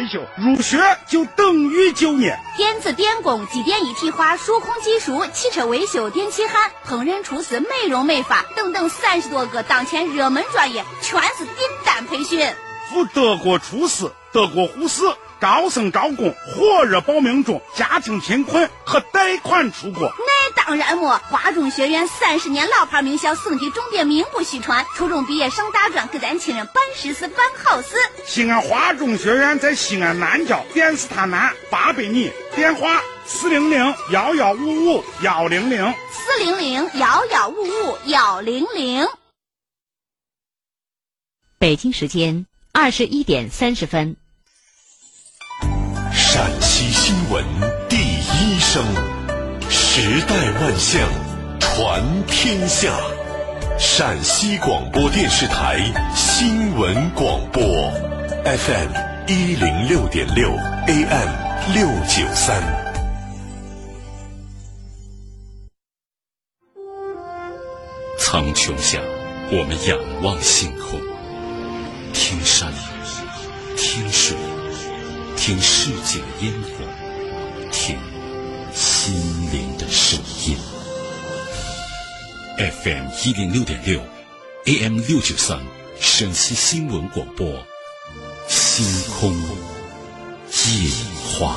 维修入学就等于就业。电子电工、机电一体化、数控技术、汽车维修、电气焊、烹饪厨师、美容美发等等三十多个当前热门专业，全是订单培训。赴德国厨师、德国护士。招生招工，火热报名中。家庭贫困可贷款出国。那当然么，华中学院三十年老牌名校，省级重点，名不虚传。初中毕业上大专，给咱亲人办实事、办好事。西安华中学院在西安南郊电视塔南八百米，电话四零零幺幺五五幺零零四零零幺幺五五幺零零。北京时间二十一点三十分。陕西新闻第一声，时代万象，传天下。陕西广播电视台新闻广播，FM 一零六点六，AM 六九三。苍穹下，我们仰望星空，听山，听水。听世界的烟火，听心灵的声音。FM 一零六点六，AM 六九三，陕西新闻广播，星空夜话。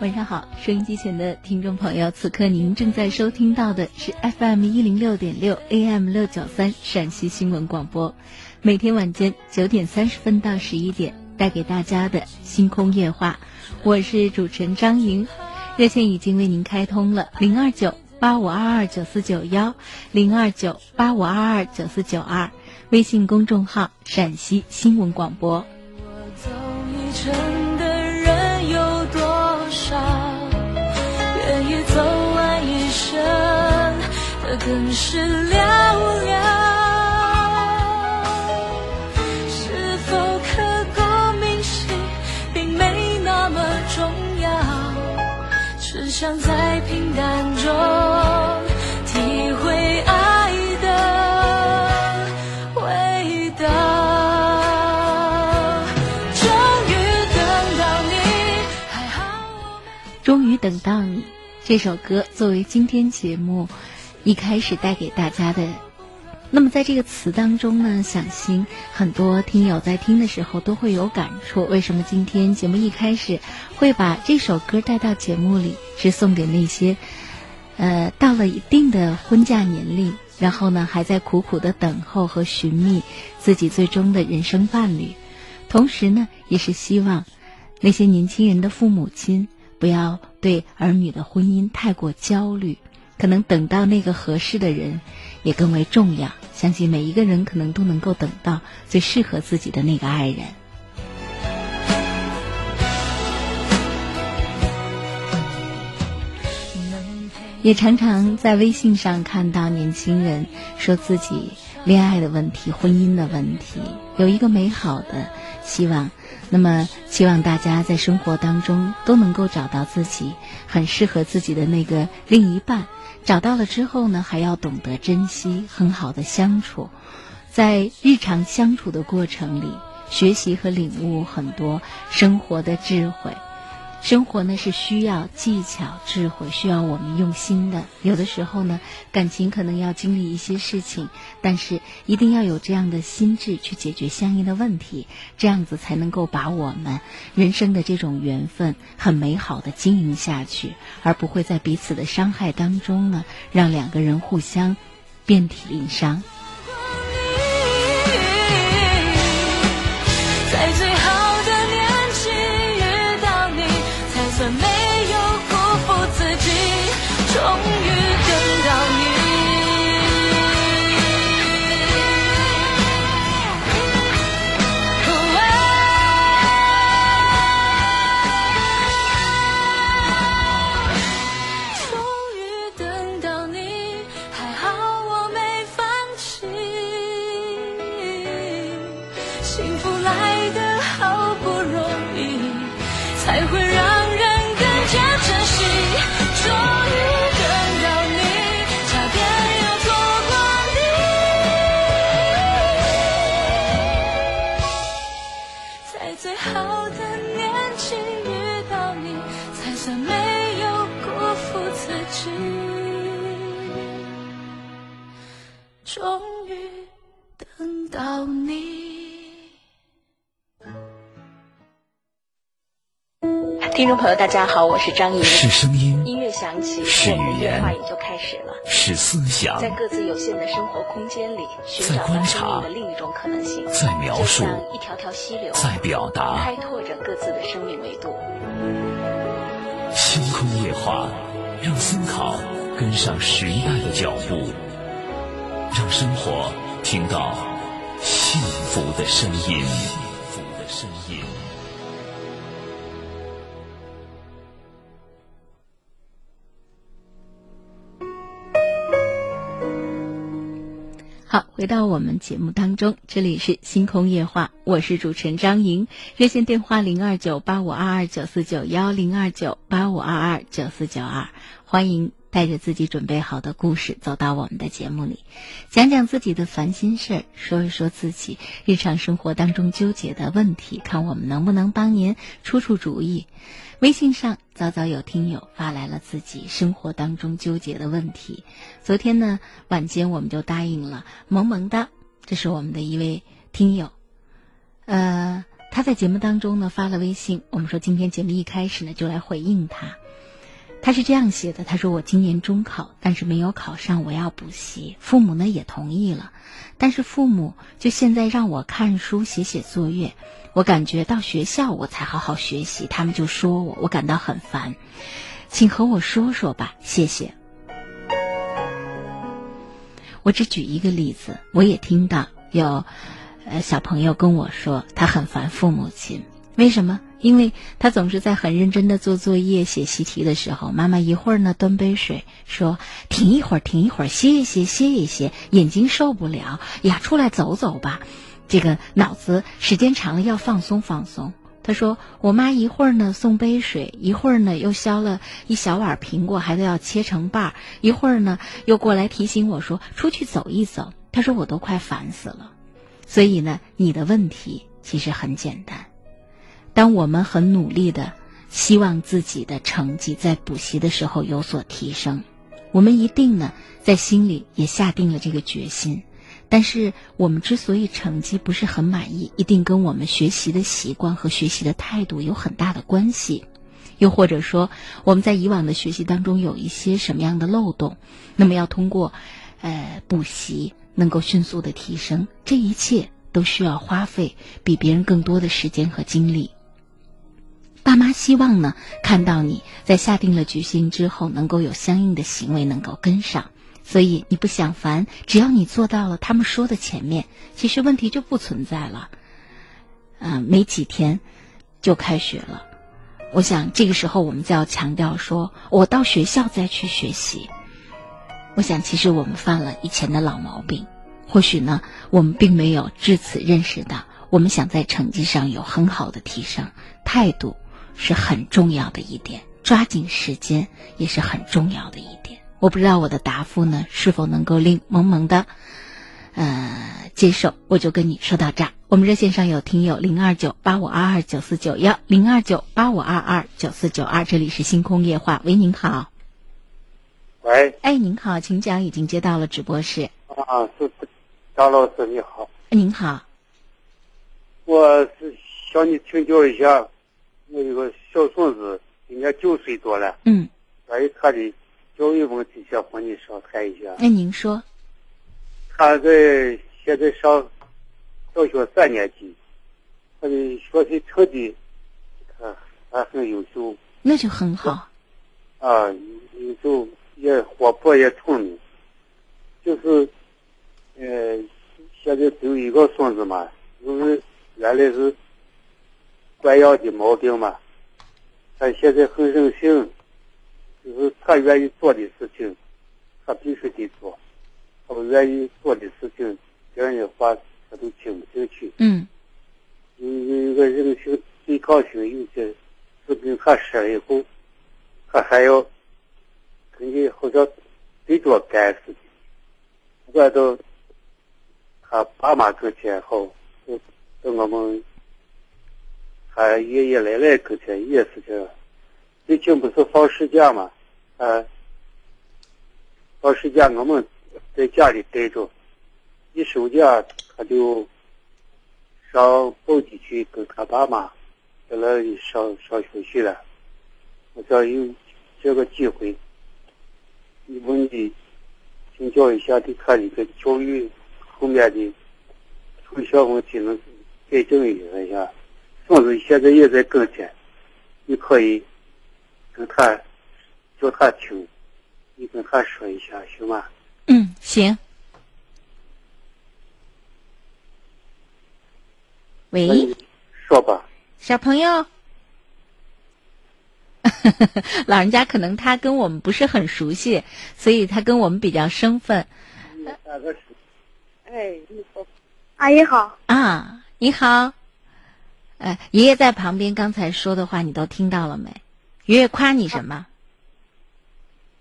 晚上好，收音机前的听众朋友，此刻您正在收听到的是 FM 一零六点六 AM 六九三陕西新闻广播，每天晚间九点三十分到十一点带给大家的星空夜话，我是主持人张莹，热线已经为您开通了零二九八五二二九四九幺零二九八五二二九四九二，微信公众号陕西新闻广播。更是寥寥，是寥寥。是否刻骨铭心，并没那么重要，只想在平淡中体会爱的味道。终于等到你，还好我没终于等到你，这首歌作为今天节目。一开始带给大家的，那么在这个词当中呢，想信很多听友在听的时候都会有感触。为什么今天节目一开始会把这首歌带到节目里，是送给那些，呃，到了一定的婚嫁年龄，然后呢还在苦苦的等候和寻觅自己最终的人生伴侣，同时呢也是希望那些年轻人的父母亲不要对儿女的婚姻太过焦虑。可能等到那个合适的人，也更为重要。相信每一个人可能都能够等到最适合自己的那个爱人。也常常在微信上看到年轻人说自己恋爱的问题、婚姻的问题，有一个美好的希望。那么，希望大家在生活当中都能够找到自己很适合自己的那个另一半。找到了之后呢，还要懂得珍惜，很好的相处，在日常相处的过程里，学习和领悟很多生活的智慧。生活呢是需要技巧、智慧，需要我们用心的。有的时候呢，感情可能要经历一些事情，但是一定要有这样的心智去解决相应的问题，这样子才能够把我们人生的这种缘分很美好的经营下去，而不会在彼此的伤害当中呢，让两个人互相遍体鳞伤。幸福来得好不朋友，大家好，我是张莹。是声音，音乐响起，是我们语言对话也就开始了。是思想，在各自有限的生活空间里，寻在找生观察命的另一种可能性，在描述像一条条溪流，在表达开拓着各自的生命维度。星空夜话，让思考跟上时代的脚步，让生活听到幸福的声音。幸福的声音。好，回到我们节目当中，这里是星空夜话，我是主持人张莹，热线电话零二九八五二二九四九幺零二九八五二二九四九二，欢迎带着自己准备好的故事走到我们的节目里，讲讲自己的烦心事儿，说一说自己日常生活当中纠结的问题，看我们能不能帮您出出主意。微信上早早有听友发来了自己生活当中纠结的问题。昨天呢晚间我们就答应了萌萌的，这是我们的一位听友，呃，他在节目当中呢发了微信，我们说今天节目一开始呢就来回应他。他是这样写的：“他说我今年中考，但是没有考上，我要补习。父母呢也同意了，但是父母就现在让我看书、写写作业。我感觉到学校我才好好学习，他们就说我，我感到很烦，请和我说说吧，谢谢。”我只举一个例子，我也听到有，呃，小朋友跟我说他很烦父母亲，为什么？因为他总是在很认真的做作业、写习题的时候，妈妈一会儿呢端杯水，说停一会儿，停一会儿，歇一歇，歇一歇，眼睛受不了呀，出来走走吧。这个脑子时间长了要放松放松。他说：“我妈一会儿呢送杯水，一会儿呢又削了一小碗苹果，还得要切成瓣儿，一会儿呢又过来提醒我说出去走一走。”他说：“我都快烦死了。”所以呢，你的问题其实很简单。当我们很努力的希望自己的成绩在补习的时候有所提升，我们一定呢在心里也下定了这个决心。但是我们之所以成绩不是很满意，一定跟我们学习的习惯和学习的态度有很大的关系。又或者说，我们在以往的学习当中有一些什么样的漏洞，那么要通过，呃，补习能够迅速的提升。这一切都需要花费比别人更多的时间和精力。爸妈希望呢，看到你在下定了决心之后，能够有相应的行为能够跟上。所以你不想烦，只要你做到了他们说的前面，其实问题就不存在了。嗯、没几天就开学了，我想这个时候我们就要强调说，我到学校再去学习。我想其实我们犯了以前的老毛病，或许呢，我们并没有至此认识到，我们想在成绩上有很好的提升，态度是很重要的一点，抓紧时间也是很重要的一点。我不知道我的答复呢是否能够令萌萌的，呃接受，我就跟你说到这儿。我们热线上有听友零二九八五二二九四九幺零二九八五二二九四九二，这里是星空夜话，喂，您好，喂，哎，您好，请讲，已经接到了直播室，啊，是张老师你好，您好，我是向你请教一下，我有个小孙子，今年九岁多了，嗯，关于他的教育问题，想和你商谈一下。那您说，他在现在上小学三年级，他的学习成绩他还很优秀。那就很好，啊，优秀也活泼也聪明，就是呃，现在只有一个孙子嘛，就是原来是惯养的毛病嘛，他现在很任性，就是他愿意做的事情，他必须得做，他不愿意做的事情，别人的话他都听不进去。嗯有有一个人性、对抗性，有些事情他说了以后，他还要跟你好像对着干似的。我到他爸妈跟前后，就到我们他爷爷奶奶跟前也是这样。最近不是放暑假嘛？啊，到时间我们在家里待着，一收假他就上宝鸡去跟他爸妈在那里上上学去了。我想有这个机会，你问你请教一下，对他一个教育后面的从小问题能改正一下。孙子现在也在跟前，你可以跟他叫他听，你跟他说一下，行吗？嗯，行。喂，说吧。小朋友，老人家可能他跟我们不是很熟悉，所以他跟我们比较生分哎，你好，阿姨好。啊。你好，呃，爷爷在旁边刚才说的话你都听到了没？爷爷夸你什么？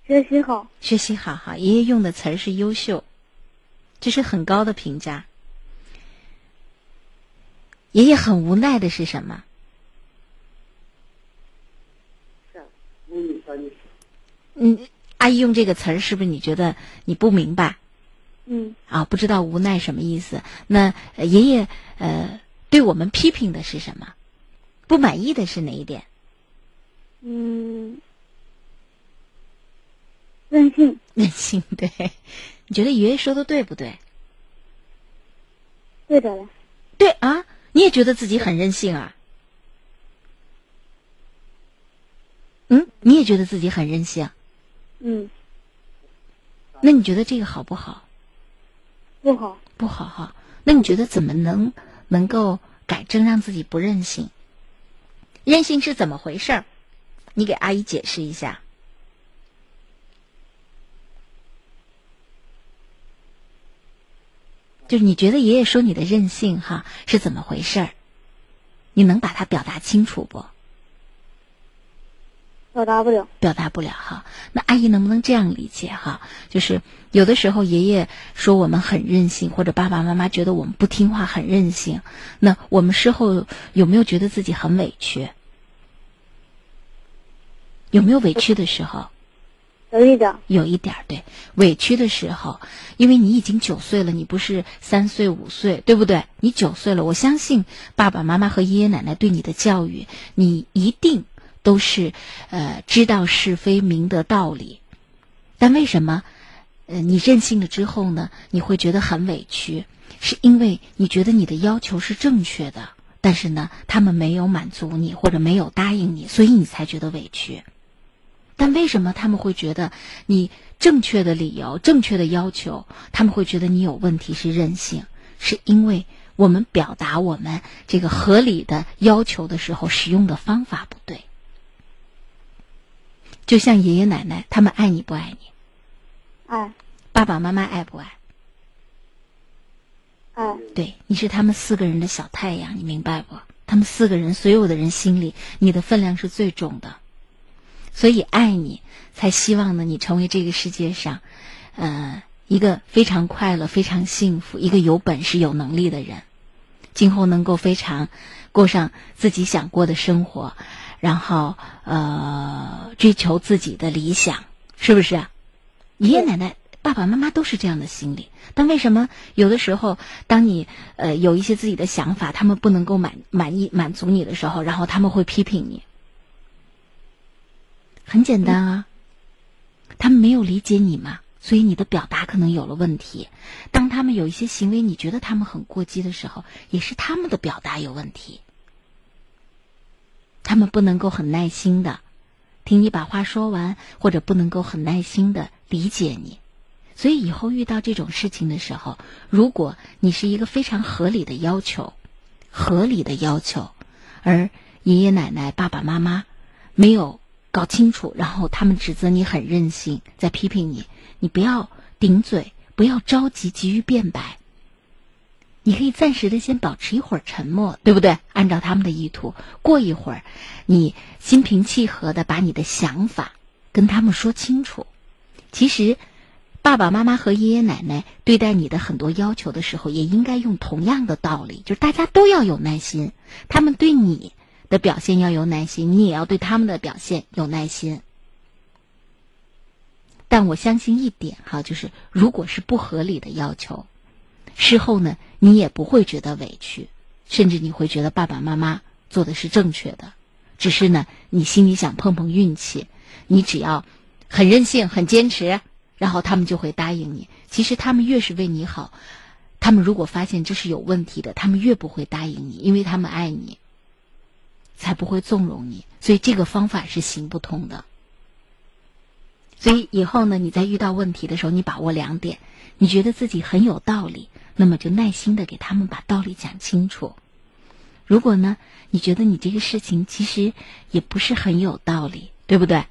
学习好，学习好哈，爷爷用的词儿是优秀，这是很高的评价。爷爷很无奈的是什么？嗯，阿姨用这个词儿是不是你觉得你不明白嗯，啊？不知道无奈什么意思？那呃爷爷呃对我们批评的是什么？不满意的是哪一点？嗯，任性，任性对，你觉得爷爷说的对不对？对的了。对啊，你也觉得自己很任性啊？嗯，你也觉得自己很任性？嗯，那你觉得这个好不好？不好，不好哈。那你觉得怎么能能够改正，让自己不任性？任性是怎么回事儿？你给阿姨解释一下。就是你觉得爷爷说你的任性哈是怎么回事儿？你能把它表达清楚不？表达不了。表达不了哈。那阿姨能不能这样理解哈？就是有的时候爷爷说我们很任性，或者爸爸妈妈觉得我们不听话很任性，那我们事后有没有觉得自己很委屈？有没有委屈的时候？有一点，有一点对，委屈的时候，因为你已经九岁了，你不是三岁五岁，对不对？你九岁了，我相信爸爸妈妈和爷爷奶奶对你的教育，你一定都是呃知道是非、明得道理。但为什么呃你任性了之后呢？你会觉得很委屈，是因为你觉得你的要求是正确的，但是呢，他们没有满足你或者没有答应你，所以你才觉得委屈。但为什么他们会觉得你正确的理由、正确的要求，他们会觉得你有问题是任性？是因为我们表达我们这个合理的要求的时候，使用的方法不对。就像爷爷奶奶，他们爱你不爱你？爱爸爸妈妈爱不爱？爱对，你是他们四个人的小太阳，你明白不？他们四个人，所有的人心里，你的分量是最重的。所以爱你，才希望呢你成为这个世界上，呃，一个非常快乐、非常幸福、一个有本事、有能力的人，今后能够非常过上自己想过的生活，然后呃追求自己的理想，是不是啊？爷爷奶奶、爸爸妈妈都是这样的心理，但为什么有的时候，当你呃有一些自己的想法，他们不能够满满意满足你的时候，然后他们会批评你？很简单啊，他们没有理解你嘛，所以你的表达可能有了问题。当他们有一些行为，你觉得他们很过激的时候，也是他们的表达有问题。他们不能够很耐心的听你把话说完，或者不能够很耐心的理解你。所以以后遇到这种事情的时候，如果你是一个非常合理的要求，合理的要求，而爷爷奶奶、爸爸妈妈没有。搞清楚，然后他们指责你很任性，在批评你。你不要顶嘴，不要着急急于辩白。你可以暂时的先保持一会儿沉默，对不对？按照他们的意图，过一会儿，你心平气和的把你的想法跟他们说清楚。其实，爸爸妈妈和爷爷奶奶对待你的很多要求的时候，也应该用同样的道理，就是大家都要有耐心。他们对你。的表现要有耐心，你也要对他们的表现有耐心。但我相信一点哈，就是如果是不合理的要求，事后呢，你也不会觉得委屈，甚至你会觉得爸爸妈妈做的是正确的。只是呢，你心里想碰碰运气，你只要很任性、很坚持，然后他们就会答应你。其实他们越是为你好，他们如果发现这是有问题的，他们越不会答应你，因为他们爱你。才不会纵容你，所以这个方法是行不通的。所以以后呢，你在遇到问题的时候，你把握两点：你觉得自己很有道理，那么就耐心的给他们把道理讲清楚；如果呢，你觉得你这个事情其实也不是很有道理，对不对？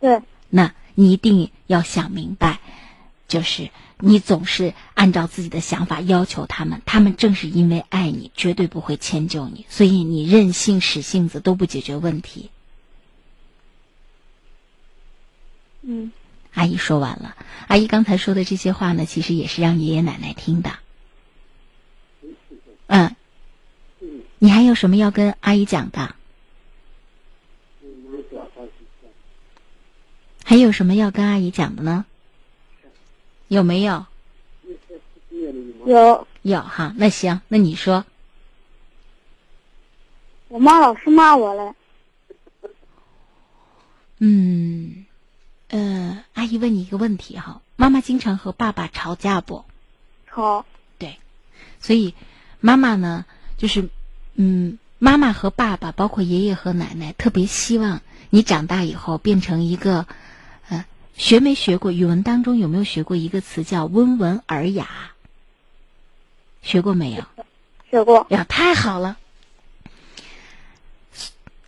对。那你一定要想明白，就是。你总是按照自己的想法要求他们，他们正是因为爱你，绝对不会迁就你，所以你任性使性子都不解决问题。嗯，阿姨说完了。阿姨刚才说的这些话呢，其实也是让爷爷奶奶听的。嗯，你还有什么要跟阿姨讲的？还有什么要跟阿姨讲的呢？有没有？有有哈，那行，那你说。我妈老是骂我嘞。嗯，呃，阿姨问你一个问题哈，妈妈经常和爸爸吵架不？吵。对，所以妈妈呢，就是嗯，妈妈和爸爸，包括爷爷和奶奶，特别希望你长大以后变成一个。学没学过语文当中有没有学过一个词叫温文尔雅？学过没有？学过。呀，太好了！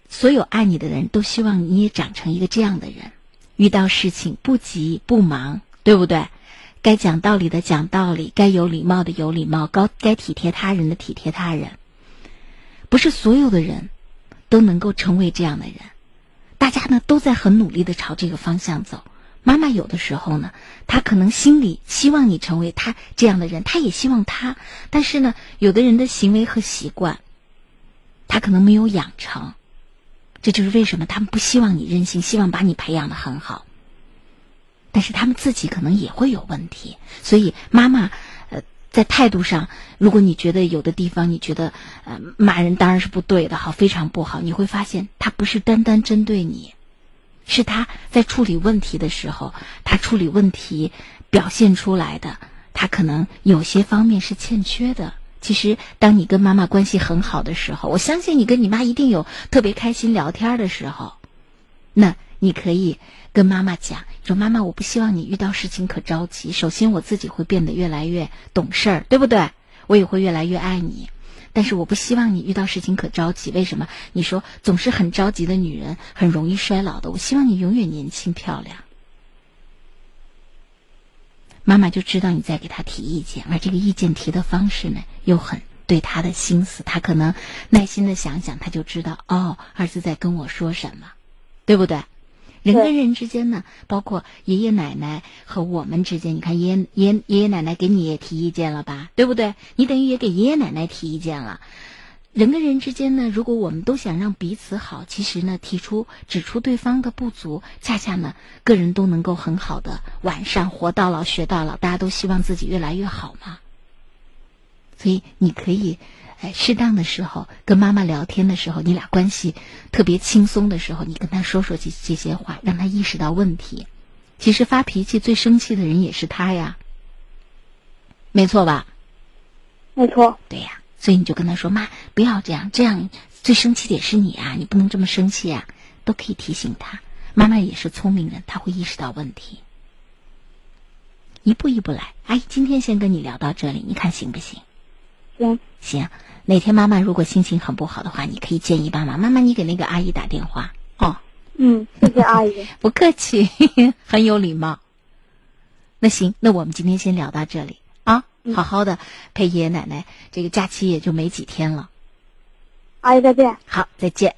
所有爱你的人都希望你也长成一个这样的人，遇到事情不急不忙，对不对？该讲道理的讲道理，该有礼貌的有礼貌，高该体贴他人的体贴他人。不是所有的人都能够成为这样的人，大家呢都在很努力的朝这个方向走。妈妈有的时候呢，她可能心里希望你成为他这样的人，她也希望他。但是呢，有的人的行为和习惯，他可能没有养成，这就是为什么他们不希望你任性，希望把你培养的很好。但是他们自己可能也会有问题，所以妈妈，呃，在态度上，如果你觉得有的地方你觉得，呃，骂人当然是不对的，好，非常不好。你会发现，他不是单单针对你。是他在处理问题的时候，他处理问题表现出来的，他可能有些方面是欠缺的。其实，当你跟妈妈关系很好的时候，我相信你跟你妈一定有特别开心聊天的时候。那你可以跟妈妈讲，说：“妈妈，我不希望你遇到事情可着急。首先，我自己会变得越来越懂事儿，对不对？我也会越来越爱你。”但是我不希望你遇到事情可着急，为什么？你说总是很着急的女人很容易衰老的。我希望你永远年轻漂亮。妈妈就知道你在给她提意见，而这个意见提的方式呢，又很对她的心思。她可能耐心的想想，她就知道哦，儿子在跟我说什么，对不对？人跟人之间呢，包括爷爷奶奶和我们之间，你看爷爷爷爷爷奶奶给你也提意见了吧，对不对？你等于也给爷爷奶奶提意见了。人跟人之间呢，如果我们都想让彼此好，其实呢，提出指出对方的不足，恰恰呢，个人都能够很好的完善，活到老学到老，大家都希望自己越来越好嘛。所以你可以。哎，适当的时候跟妈妈聊天的时候，你俩关系特别轻松的时候，你跟他说说这这些话，让他意识到问题。其实发脾气最生气的人也是他呀，没错吧？没错。对呀，所以你就跟他说：“妈，不要这样，这样最生气的也是你啊，你不能这么生气啊。”都可以提醒他。妈妈也是聪明人，他会意识到问题。一步一步来。阿姨今天先跟你聊到这里，你看行不行？行。行。哪天妈妈如果心情很不好的话，你可以建议妈妈，妈妈你给那个阿姨打电话哦。嗯，谢谢阿姨。不客气，很有礼貌。那行，那我们今天先聊到这里啊，好好的陪爷爷奶奶。这个假期也就没几天了。阿姨再见。好，再见。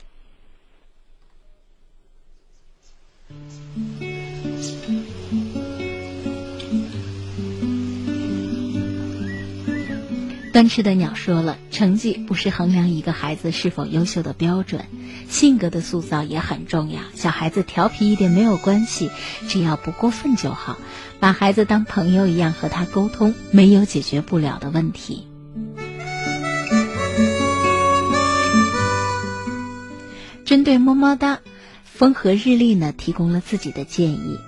端吃的鸟说了，成绩不是衡量一个孩子是否优秀的标准，性格的塑造也很重要。小孩子调皮一点没有关系，只要不过分就好。把孩子当朋友一样和他沟通，没有解决不了的问题。针对么么哒，风和日丽呢提供了自己的建议。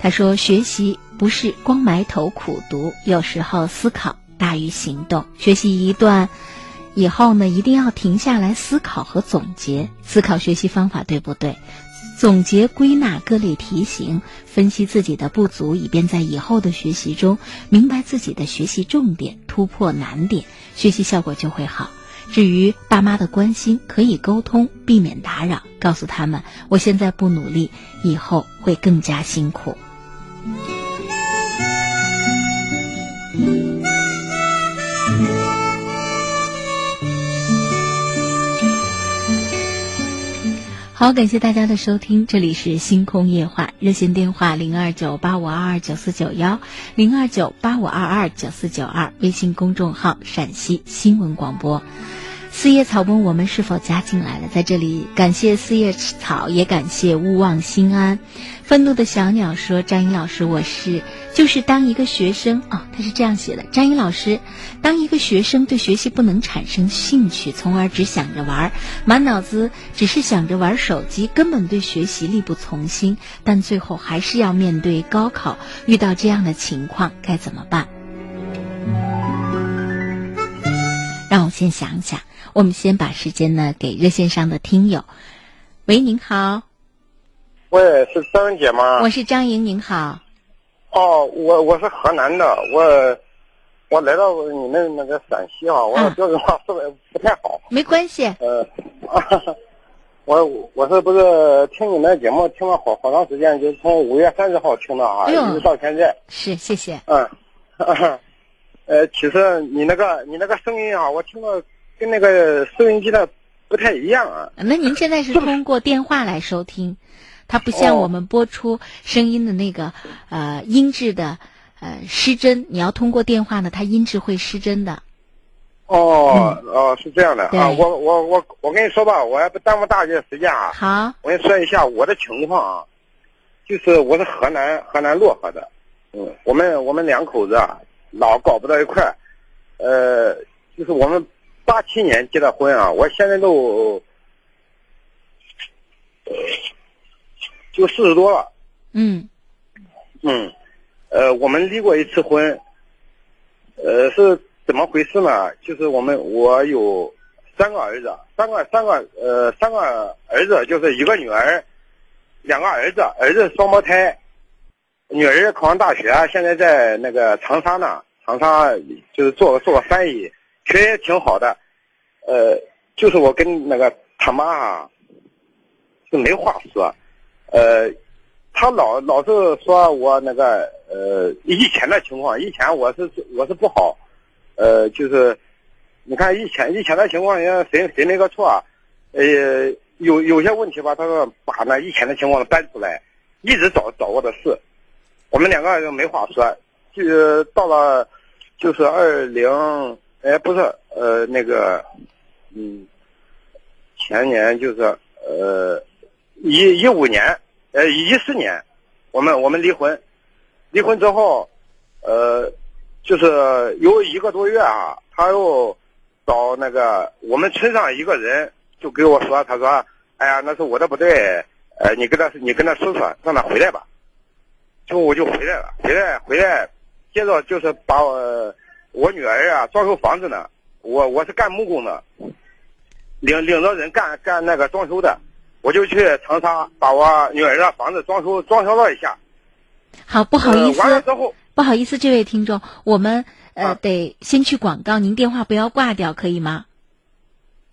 他说：“学习不是光埋头苦读，有时候思考。”大于行动。学习一段以后呢，一定要停下来思考和总结，思考学习方法对不对？总结归纳各类题型，分析自己的不足，以便在以后的学习中明白自己的学习重点，突破难点，学习效果就会好。至于爸妈的关心，可以沟通，避免打扰，告诉他们：我现在不努力，以后会更加辛苦。好，感谢大家的收听，这里是星空夜话，热线电话零二九八五二二九四九幺，零二九八五二二九四九二，微信公众号陕西新闻广播。四叶草问我们是否加进来了，在这里感谢四叶草，也感谢勿忘心安。愤怒的小鸟说：“张英老师，我是就是当一个学生啊，他是这样写的。张英老师，当一个学生对学习不能产生兴趣，从而只想着玩，满脑子只是想着玩手机，根本对学习力不从心，但最后还是要面对高考，遇到这样的情况该怎么办？让我先想想。”我们先把时间呢给热线上的听友。喂，您好。喂，是张姐吗？我是张莹，您好。哦，我我是河南的，我我来到你们那个陕西啊，我标准话说的不太好。没关系。呃，我我是不是听你们节目听了好好长时间，就是从五月三十号听的啊，一直到现在。是，谢谢。嗯。呃，其实你那个你那个声音啊，我听了。跟那个收音机的不太一样啊。那您现在是通过电话来收听，它不像我们播出声音的那个呃音质的呃失真。你要通过电话呢，它音质会失真的。哦哦，是这样的啊。我我我我跟你说吧，我也不耽误大家时间啊。好。我跟你说一下我的情况啊，就是我是河南河南漯河的，嗯，我们我们两口子啊老搞不到一块儿，呃，就是我们。八七年结的婚啊，我现在都就四十多了。嗯。嗯，呃，我们离过一次婚。呃，是怎么回事呢？就是我们我有三个儿子，三个三个呃三个儿子，就是一个女儿，两个儿子，儿子双胞胎，女儿考上大学，现在在那个长沙呢，长沙就是做做个翻译。学也挺好的，呃，就是我跟那个他妈啊，是没话说，呃，他老老是说我那个呃以前的情况，以前我是我是不好，呃，就是你看以前以前的情况，人家谁谁没个错，呃，有有些问题吧，他说把那以前的情况搬出来，一直找找我的事，我们两个人没话说，就到了就是二零哎不是呃那个嗯前年就是呃一一五年呃一四年，我们我们离婚，离婚之后呃就是有一个多月啊，他又找那个我们村上一个人就给我说，他说。哎呀，那是我的不对，呃，你跟他你跟他说说，让他回来吧。就我就回来了，回来回来，接着就是把我我女儿啊装修房子呢，我我是干木工的，领领着人干干那个装修的，我就去长沙把我女儿的房子装修装修了一下。好，不好意思，完了之后，不好意思，这位听众，我们呃得先去广告，您电话不要挂掉，可以吗？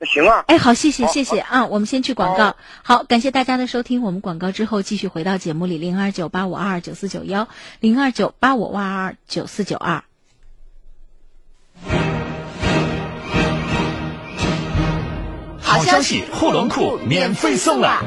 行啊，哎，好，谢谢，谢谢啊，我们先去广告。好，感谢大家的收听，我们广告之后继续回到节目里，零二九八五二二九四九幺，零二九八五二二九四九二。好消息，护龙库免费送了！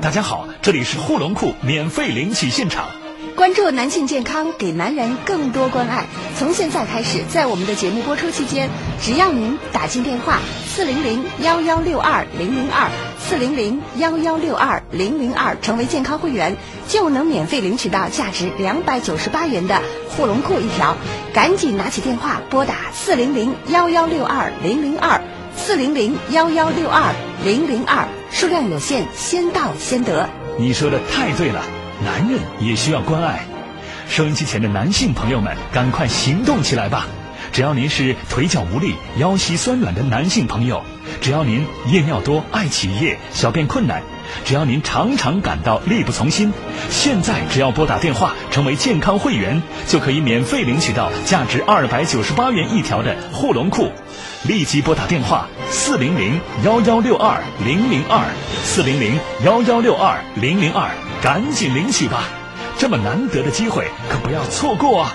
大家好，这里是护龙库免费领取现场。关注男性健康，给男人更多关爱。从现在开始，在我们的节目播出期间，只要您打进电话四零零幺幺六二零零二四零零幺幺六二零零二，成为健康会员，就能免费领取到价值两百九十八元的护龙裤一条。赶紧拿起电话拨打四零零幺幺六二零零二四零零幺幺六二零零二，数量有限，先到先得。你说的太对了。男人也需要关爱，收音机前的男性朋友们，赶快行动起来吧！只要您是腿脚无力、腰膝酸软的男性朋友，只要您夜尿多、爱起夜、小便困难，只要您常常感到力不从心，现在只要拨打电话成为健康会员，就可以免费领取到价值二百九十八元一条的护龙裤。立即拨打电话四零零幺幺六二零零二四零零幺幺六二零零二。赶紧领取吧，这么难得的机会可不要错过啊！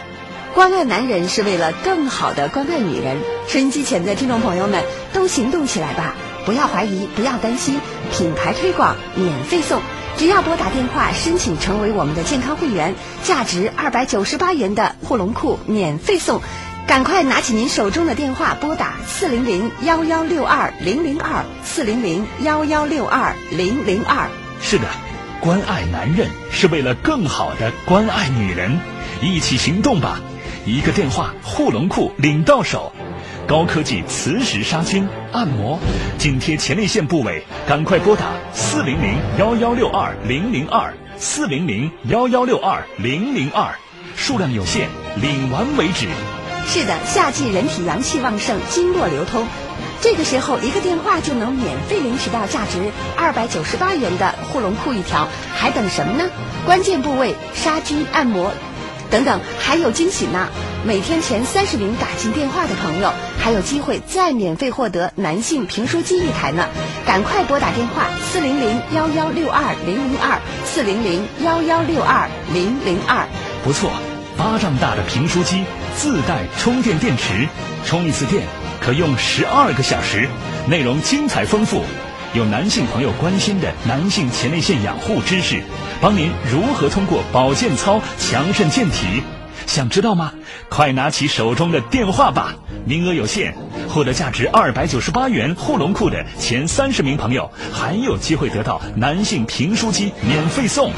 关爱男人是为了更好的关爱女人。收音机前的听众朋友们，都行动起来吧！不要怀疑，不要担心，品牌推广免费送，只要拨打电话申请成为我们的健康会员，价值二百九十八元的护龙裤免费送。赶快拿起您手中的电话，拨打四零零幺幺六二零零二四零零幺幺六二零零二。是的。关爱男人是为了更好的关爱女人，一起行动吧！一个电话，护龙裤领到手，高科技磁石杀菌按摩，紧贴前列腺部位，赶快拨打四零零幺幺六二零零二四零零幺幺六二零零二，数量有限，领完为止。是的，夏季人体阳气旺盛，经络流通。这个时候，一个电话就能免费领取到价值二百九十八元的护龙裤一条，还等什么呢？关键部位杀菌按摩，等等，还有惊喜呢！每天前三十名打进电话的朋友，还有机会再免费获得男性评书机一台呢！赶快拨打电话四零零幺幺六二零零二四零零幺幺六二零零二。不错，巴掌大的评书机，自带充电电池，充一次电。可用十二个小时，内容精彩丰富，有男性朋友关心的男性前列腺养护知识，帮您如何通过保健操强肾健体，想知道吗？快拿起手中的电话吧，名额有限，获得价值二百九十八元护龙裤的前三十名朋友还有机会得到男性评书机免费送，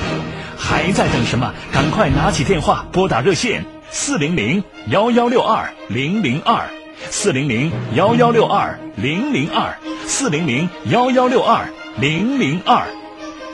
还在等什么？赶快拿起电话拨打热线四零零幺幺六二零零二。四零零幺幺六二零零二，四零零幺幺六二零零二。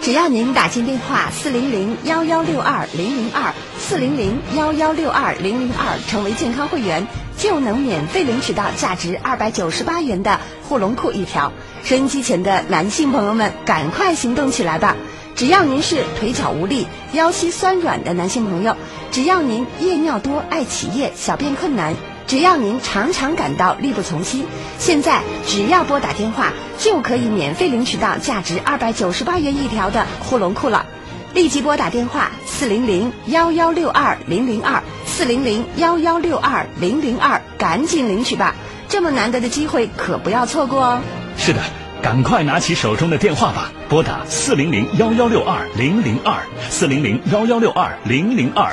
只要您打进电话四零零幺幺六二零零二，四零零幺幺六二零零二，成为健康会员，就能免费领取到价值二百九十八元的护龙裤一条。收音机前的男性朋友们，赶快行动起来吧！只要您是腿脚无力、腰膝酸软的男性朋友，只要您夜尿多、爱起夜、小便困难。只要您常常感到力不从心，现在只要拨打电话就可以免费领取到价值二百九十八元一条的护龙裤了。立即拨打电话四零零幺幺六二零零二四零零幺幺六二零零二，赶紧领取吧！这么难得的机会可不要错过哦。是的。赶快拿起手中的电话吧，拨打四零零幺幺六二零零二四零零幺幺六二零零二。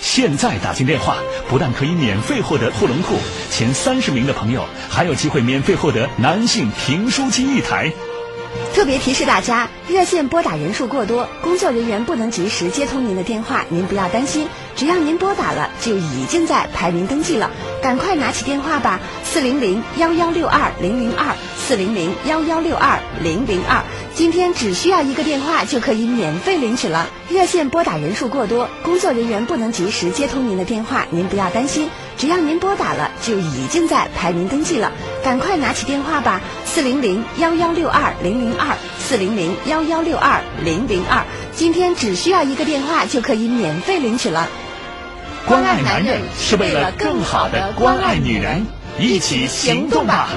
现在打进电话，不但可以免费获得护龙裤，前三十名的朋友还有机会免费获得男性评书机一台。特别提示大家，热线拨打人数过多，工作人员不能及时接通您的电话，您不要担心，只要您拨打了，就已经在排名登记了，赶快拿起电话吧，四零零幺幺六二零零二，四零零幺幺六二零零二，今天只需要一个电话就可以免费领取了。热线拨打人数过多，工作人员不能及时接通您的电话，您不要担心，只要您拨打了，就已经在排名登记了，赶快拿起电话吧，四零零幺幺六二零零二，四零零幺幺六二零零二，今天只需要一个电话就可以免费领取了。关爱男人是为了更好的关爱女人，一起行动吧！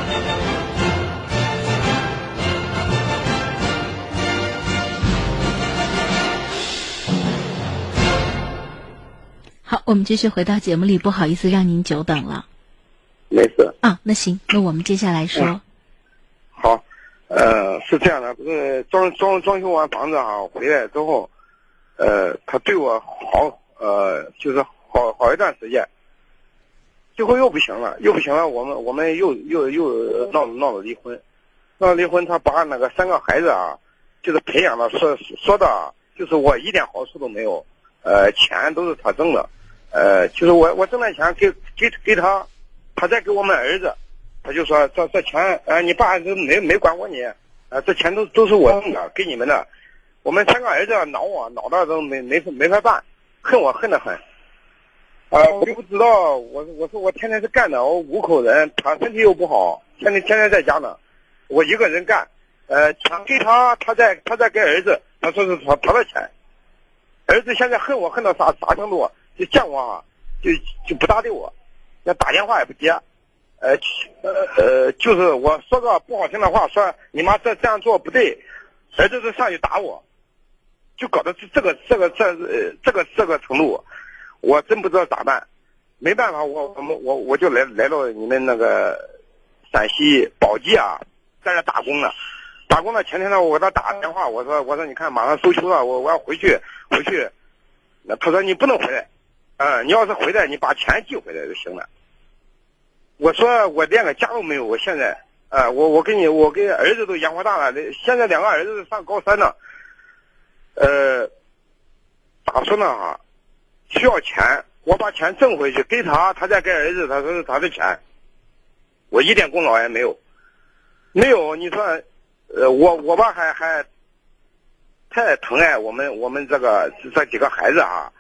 好，我们继续回到节目里，不好意思让您久等了没事。啊。那行，那我们接下来说，好，呃，是这样的，不是装装装修完房子啊，回来之后，呃，他对我好，呃，就是好好一段时间，最后又不行了，又不行了，我们我们又又又闹闹了离婚，闹了离婚，他把那个三个孩子啊，就是培养的说说的，就是我一点好处都没有，呃，钱都是他挣的，呃，就是我我挣的钱给给给他，他再给我们儿子。他就说这这钱，呃，你爸都没没管过你，呃，这钱都都是我挣的，给你们的。我们三个儿子恼我，恼的都没没没法办，恨我恨得很。啊、我就不知道，我我说我天天是干的，我五口人，他身体又不好，天天天天在家呢，我一个人干，呃，钱给他，他再他再给儿子，他说是他他的钱。儿子现在恨我恨到啥啥程度？就见我啊，就就不搭理我，要打电话也不接。呃呃呃，就是我说个不好听的话，说你妈这这样做不对，儿子就上去打我，就搞到这这个这个这呃这个这个程度，我真不知道咋办，没办法，我我我我就来来到你们那个陕西宝鸡啊，在这打工呢，打工呢前天呢我给他打电话，我说我说你看马上收秋了，我我要回去回去，那他说你不能回来，嗯，你要是回来你把钱寄回来就行了。我说我连个家都没有，我现在，啊、我我给你，我给儿子都养活大了，现在两个儿子上高三呢，呃，咋说呢哈，需要钱，我把钱挣回去给他，他再给儿子，他说是他的钱，我一点功劳也没有，没有，你说，呃，我我爸还还太疼爱我们我们这个这几个孩子啊，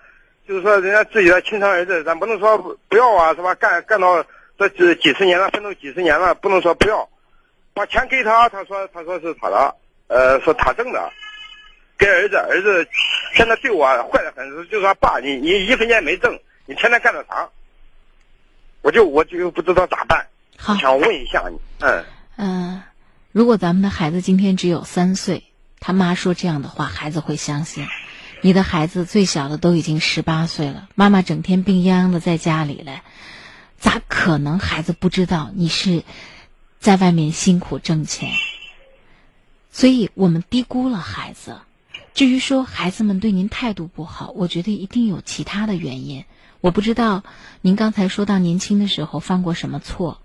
就是说人家自己的亲生儿子，咱不能说不不要啊，是吧？干干到这几几十年了，奋斗几十年了，不能说不要，把钱给他，他说他说是他的，呃，说他挣的，给儿子，儿子现在对我坏的很，就说爸，你你一分钱没挣，你天天干的啥？我就我就不知道咋办，好，想问一下你，嗯嗯、如果咱们的孩子今天只有三岁，他妈说这样的话，孩子会相信。你的孩子最小的都已经十八岁了，妈妈整天病殃殃的在家里嘞，咋可能孩子不知道你是在外面辛苦挣钱？所以我们低估了孩子。至于说孩子们对您态度不好，我觉得一定有其他的原因。我不知道您刚才说到年轻的时候犯过什么错。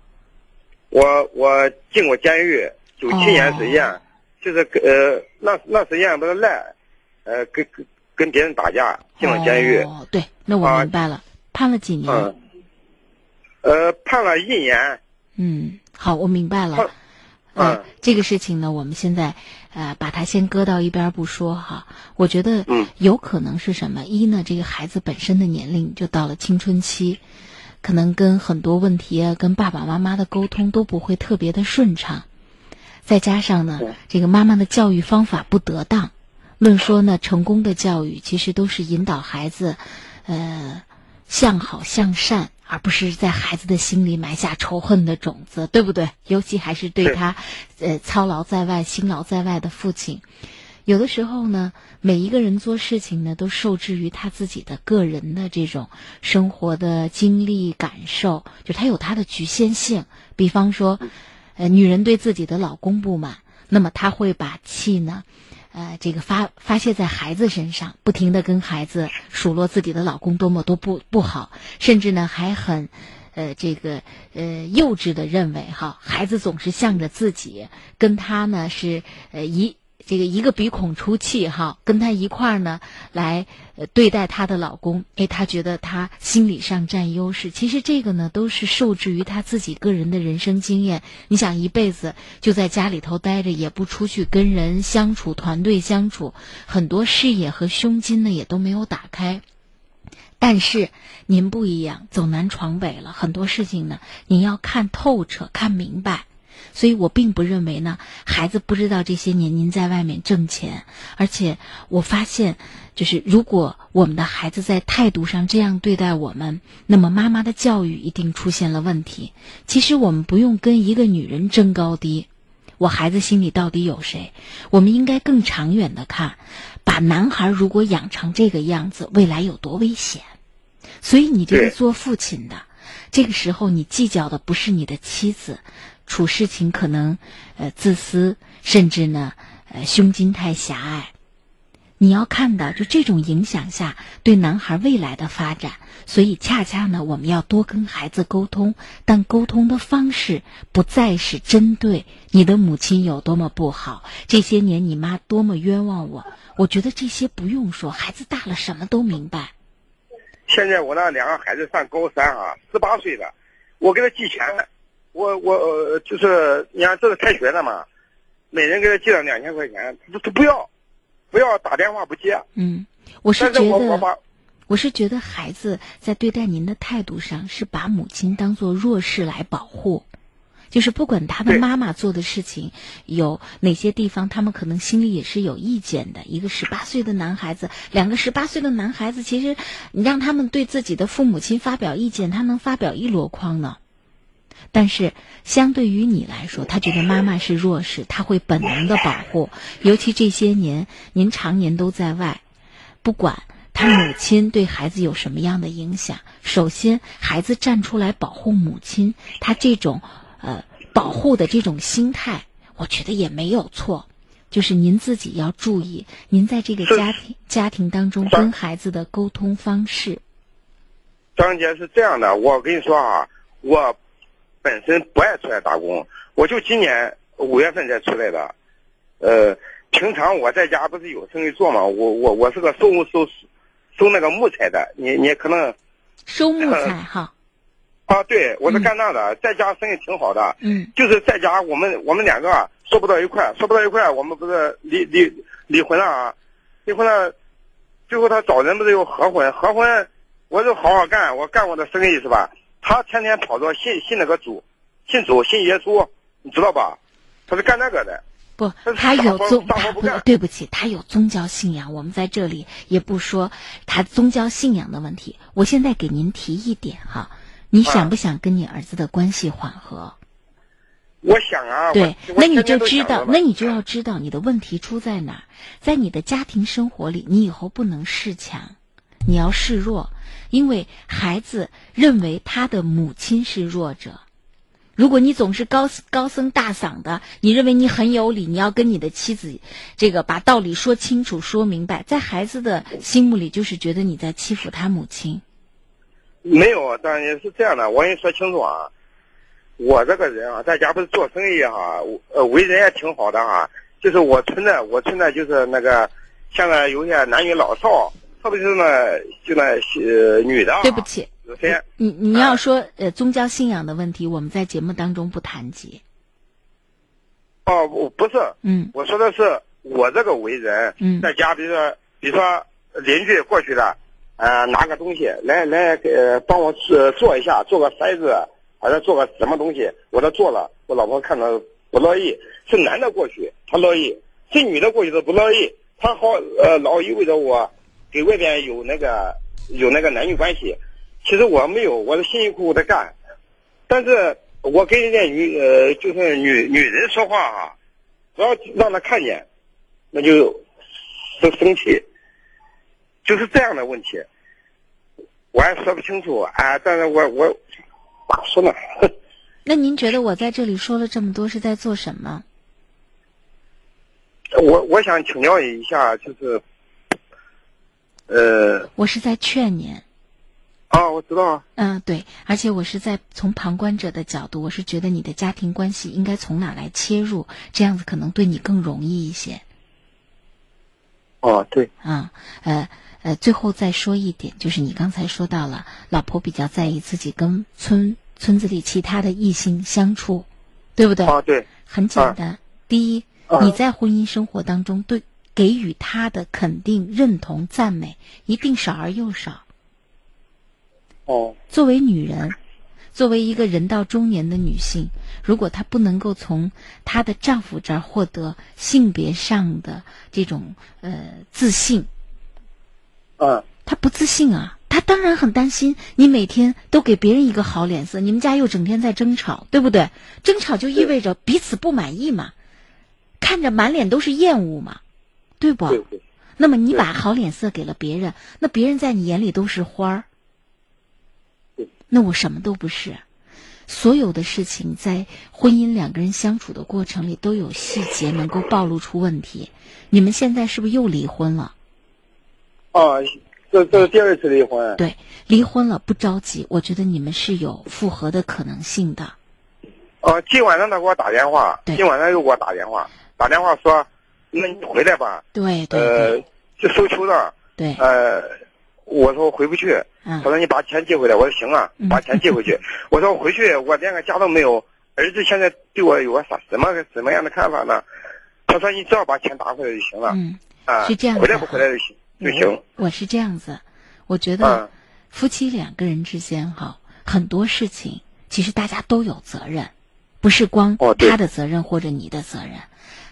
我我进过监狱，九七年实验，就是呃那那时间不是赖，呃跟跟跟别人打架进了监狱，哦，对，那我明白了，判了几年？嗯，呃判了一年，嗯，好，我明白了。嗯，这个事情呢，我们现在呃把它先搁到一边不说哈。我觉得嗯有可能是什么？一呢，这个孩子本身的年龄就到了青春期，可能跟很多问题啊，跟爸爸妈妈的沟通都不会特别的顺畅。再加上呢，这个妈妈的教育方法不得当。论说呢，成功的教育其实都是引导孩子，呃，向好向善，而不是在孩子的心里埋下仇恨的种子，对不对？尤其还是对对他，呃，操劳在外、辛劳在外的父亲。有的时候呢，每一个人做事情呢，都受制于他自己的个人的这种生活的经历、感受，就他有他的局限性。比方说，呃，女人对自己的老公不满，那么他会把气呢，呃，这个发发泄在孩子身上，不停的跟孩子数落自己的老公多么多不不好，甚至呢还很，呃，这个呃幼稚的认为哈，孩子总是向着自己，跟他呢是呃一。这个一个鼻孔出气哈，跟他一块儿呢来对待她的老公，哎，她觉得她心理上占优势。其实这个呢都是受制于她自己个人的人生经验。你想一辈子就在家里头待着，也不出去跟人相处、团队相处，很多视野和胸襟呢也都没有打开。但是您不一样，走南闯北了，很多事情呢您要看透彻、看明白。所以我并不认为呢，孩子不知道这些年您在外面挣钱，而且我发现，就是如果我们的孩子在态度上这样对待我们，那么妈妈的教育一定出现了问题。其实我们不用跟一个女人争高低，我孩子心里到底有谁？我们应该更长远的看，把男孩如果养成这个样子，未来有多危险。所以你这个做父亲的，这个时候你计较的不是你的妻子。处事情可能，呃，自私，甚至呢，呃，胸襟太狭隘。你要看的，就这种影响下对男孩未来的发展。所以，恰恰呢，我们要多跟孩子沟通，但沟通的方式不再是针对你的母亲有多么不好，这些年你妈多么冤枉我。我觉得这些不用说，孩子大了什么都明白。现在我那两个孩子上高三啊，十八岁了，我给他寄钱。我我就是你看这是开学了嘛，每人给他寄了两千块钱，他他不要，不要打电话不接。嗯，我是觉得，我是觉得孩子在对待您的态度上是把母亲当做弱势来保护，就是不管他的妈妈做的事情有哪些地方，他们可能心里也是有意见的。一个十八岁的男孩子，两个十八岁的男孩子，其实你让他们对自己的父母亲发表意见，他能发表一箩筐呢。但是，相对于你来说，他觉得妈妈是弱势，他会本能的保护。尤其这些年，您常年都在外，不管他母亲对孩子有什么样的影响，首先孩子站出来保护母亲，他这种呃保护的这种心态，我觉得也没有错。就是您自己要注意，您在这个家庭家庭当中跟孩子的沟通方式。张姐是这样的，我跟你说啊，我。本身不爱出来打工，我就今年五月份才出来的。呃，平常我在家不是有生意做嘛，我我我是个收收收那个木材的，你你可能收木材哈。啊，对，我是干那的，在家生意挺好的。嗯。就是在家，我们我们两个说不到一块，说不到一块，我们不是离离离婚了啊？离婚了，最后他找人不是又合婚？合婚，我就好好干，我干我的生意是吧？他天天跑到信信那个主，信主信耶稣，你知道吧？他是干那个的。不，他有宗，不，对不起，他有宗教信仰。我们在这里也不说他宗教信仰的问题。我现在给您提一点哈，你想不想跟你儿子的关系缓和？我想啊。对，那你就知道，那你就要知道你的问题出在哪儿。在你的家庭生活里，你以后不能示强，你要示弱。因为孩子认为他的母亲是弱者，如果你总是高高声大嗓的，你认为你很有理，你要跟你的妻子这个把道理说清楚、说明白，在孩子的心目里就是觉得你在欺负他母亲。没有，但也是这样的。我跟你说清楚啊，我这个人啊，在家不是做生意哈，呃，为人也挺好的哈。就是我存在，我存在就是那个，现在有些男女老少。特别是呢，就那呃女的。对不起，你你要说呃宗教信仰的问题，我们在节目当中不谈及。哦，我不是，嗯，我说的是我这个为人，嗯，在家，比如说，比如说邻居过去了，呃，拿个东西来来给帮我做做一下，做个筛子，或者做个什么东西，我都做了，我老婆看着不乐意。是男的过去，他乐意；是女的过去，都不乐意。他好呃老意味着我。给外边有那个有那个男女关系，其实我没有，我是辛辛苦苦的干，但是我跟人家女呃就是女女人说话啊，只要让她看见，那就生生气，就是这样的问题，我也说不清楚啊，但是我我咋说呢？那您觉得我在这里说了这么多是在做什么？我我想请教一下，就是，呃，我是在劝您。啊，我知道啊。嗯，对，而且我是在从旁观者的角度，我是觉得你的家庭关系应该从哪来切入，这样子可能对你更容易一些。哦，对。啊，呃呃，最后再说一点，就是你刚才说到了，老婆比较在意自己跟村村子里其他的异性相处，对不对？啊，对。很简单，第一，你在婚姻生活当中对给予他的肯定、认同、赞美，一定少而又少。哦。作为女人，作为一个人到中年的女性，如果她不能够从她的丈夫这儿获得性别上的这种呃自信，嗯，她不自信啊，她当然很担心你每天都给别人一个好脸色，你们家又整天在争吵，对不对？争吵就意味着彼此不满意嘛，看着满脸都是厌恶嘛，对不？对对。那么你把好脸色给了别人，那别人在你眼里都是花儿。那我什么都不是，所有的事情在婚姻两个人相处的过程里都有细节能够暴露出问题。你们现在是不是又离婚了？啊，这这是第二次离婚。对，离婚了不着急，我觉得你们是有复合的可能性的。啊，今晚上他给我打电话，今晚上又给我打电话，打电话说，那你回来吧。对对呃，就收球的。对。呃，我说我回不去。嗯。他说你把钱寄回来，我说行啊，把钱寄回去。我说我回去我连个家都没有，儿子现在对我有个啥什么什么样的看法呢？他说你只要把钱打回来就行了。嗯。啊。是这样。回来不回来就行就行。我是这样子，我觉嗯得夫妻两个人之间哈，很多事情其实大家都有责任，不是光他的责任或者你的责任，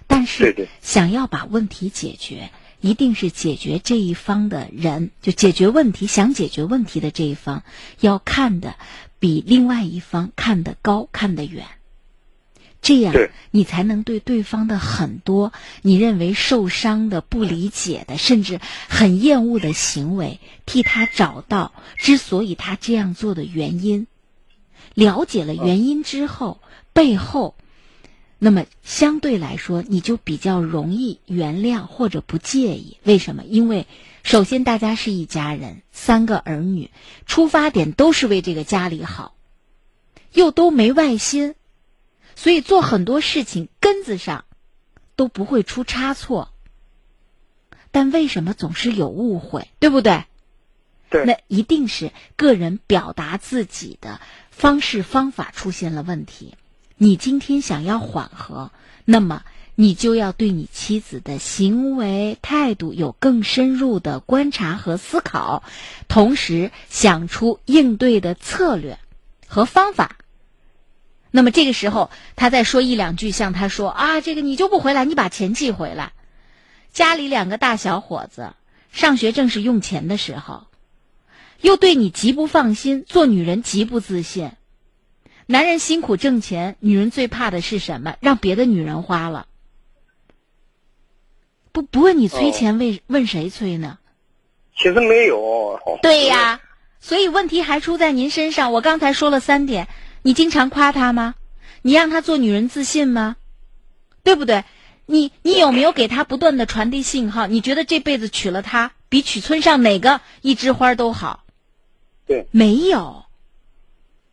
但是想要把问题解决。一定是解决这一方的人，就解决问题、想解决问题的这一方，要看的比另外一方看得高、看得远，这样你才能对对方的很多你认为受伤的、不理解的，甚至很厌恶的行为，替他找到之所以他这样做的原因。了解了原因之后，背后。那么相对来说，你就比较容易原谅或者不介意。为什么？因为首先大家是一家人，三个儿女，出发点都是为这个家里好，又都没外心，所以做很多事情根子上都不会出差错。但为什么总是有误会？对不对？对。那一定是个人表达自己的方式方法出现了问题。你今天想要缓和，那么你就要对你妻子的行为态度有更深入的观察和思考，同时想出应对的策略和方法。那么这个时候，他再说一两句，像他说啊，这个你就不回来，你把钱寄回来。家里两个大小伙子上学正是用钱的时候，又对你极不放心，做女人极不自信。男人辛苦挣钱，女人最怕的是什么？让别的女人花了。不不问你催钱，问、哦、问谁催呢？其实没有。对呀，所以问题还出在您身上。我刚才说了三点，你经常夸他吗？你让他做女人自信吗？对不对？你你有没有给他不断的传递信号？你觉得这辈子娶了她，比娶村上哪个一枝花都好？对，没有，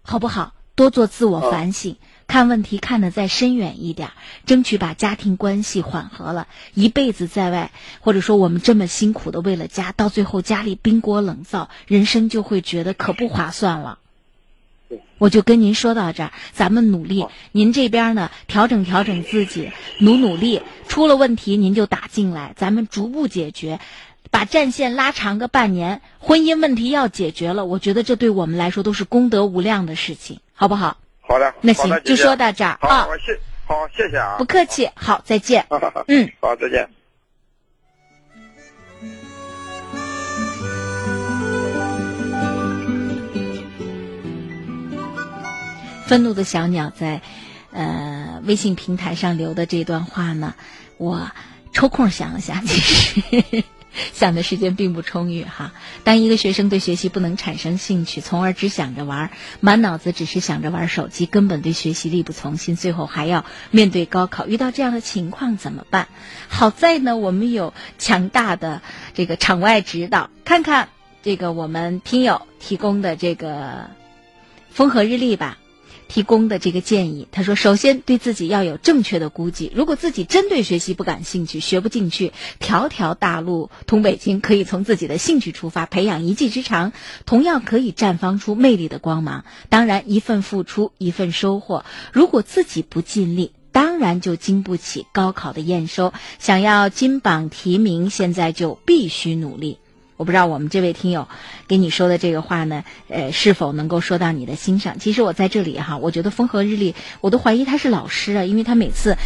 好不好？多做自我反省，哦、看问题看得再深远一点，争取把家庭关系缓和了。一辈子在外，或者说我们这么辛苦的为了家，到最后家里冰锅冷灶，人生就会觉得可不划算了。我就跟您说到这儿，咱们努力。您这边呢，调整调整自己，努努力。出了问题您就打进来，咱们逐步解决，把战线拉长个半年。婚姻问题要解决了，我觉得这对我们来说都是功德无量的事情，好不好？好的，那行，就说到这儿啊。好，谢，好，谢谢啊。不客气，好，再见。嗯，好，再见。愤怒的小鸟在，呃，微信平台上留的这段话呢，我抽空想了想，其实 想的时间并不充裕哈。当一个学生对学习不能产生兴趣，从而只想着玩，满脑子只是想着玩手机，根本对学习力不从心，最后还要面对高考，遇到这样的情况怎么办？好在呢，我们有强大的这个场外指导，看看这个我们听友提供的这个风和日丽吧。提供的这个建议，他说：首先对自己要有正确的估计。如果自己真对学习不感兴趣，学不进去，条条大路通北京，可以从自己的兴趣出发，培养一技之长，同样可以绽放出魅力的光芒。当然，一份付出，一份收获。如果自己不尽力，当然就经不起高考的验收。想要金榜题名，现在就必须努力。我不知道我们这位听友给你说的这个话呢，呃，是否能够说到你的心上？其实我在这里哈，我觉得风和日丽，我都怀疑他是老师啊，因为他每次，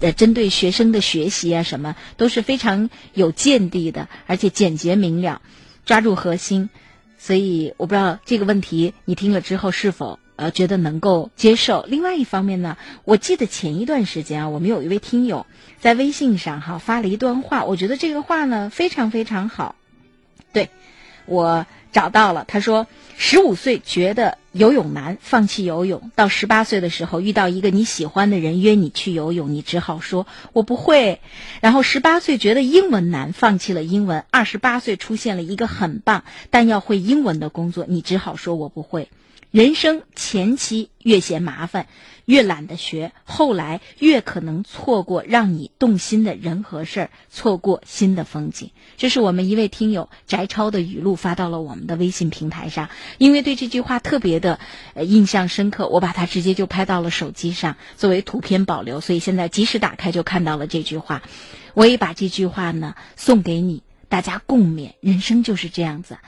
呃，针对学生的学习啊什么都是非常有见地的，而且简洁明了，抓住核心。所以我不知道这个问题你听了之后是否呃觉得能够接受。另外一方面呢，我记得前一段时间啊，我们有一位听友在微信上哈发了一段话，我觉得这个话呢非常非常好。我找到了。他说，十五岁觉得游泳难，放弃游泳；到十八岁的时候，遇到一个你喜欢的人约你去游泳，你只好说“我不会”。然后十八岁觉得英文难，放弃了英文；二十八岁出现了一个很棒但要会英文的工作，你只好说“我不会”。人生前期越嫌麻烦。越懒得学，后来越可能错过让你动心的人和事儿，错过新的风景。这是我们一位听友翟超的语录发到了我们的微信平台上，因为对这句话特别的呃印象深刻，我把它直接就拍到了手机上作为图片保留，所以现在即使打开就看到了这句话。我也把这句话呢送给你，大家共勉。人生就是这样子。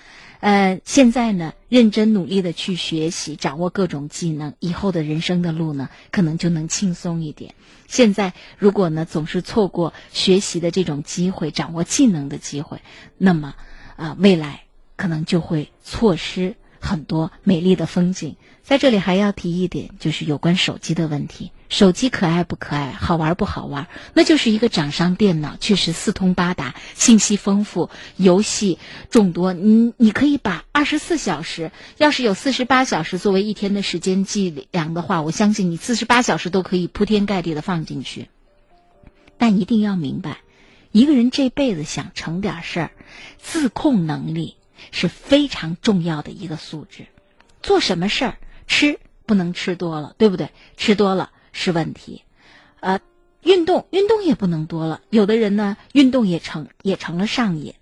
呃，现在呢，认真努力的去学习，掌握各种技能，以后的人生的路呢，可能就能轻松一点。现在如果呢，总是错过学习的这种机会，掌握技能的机会，那么啊，未来可能就会错失很多美丽的风景。在这里还要提一点，就是有关手机的问题。手机可爱不可爱，好玩不好玩，那就是一个掌上电脑，确实四通八达，信息丰富，游戏众多。你你可以把二十四小时，要是有四十八小时作为一天的时间计量的话，我相信你四十八小时都可以铺天盖地的放进去。但一定要明白，一个人这辈子想成点事儿，自控能力是非常重要的一个素质。做什么事儿，吃不能吃多了，对不对？吃多了。是问题，呃，运动运动也不能多了。有的人呢，运动也成也成了上瘾。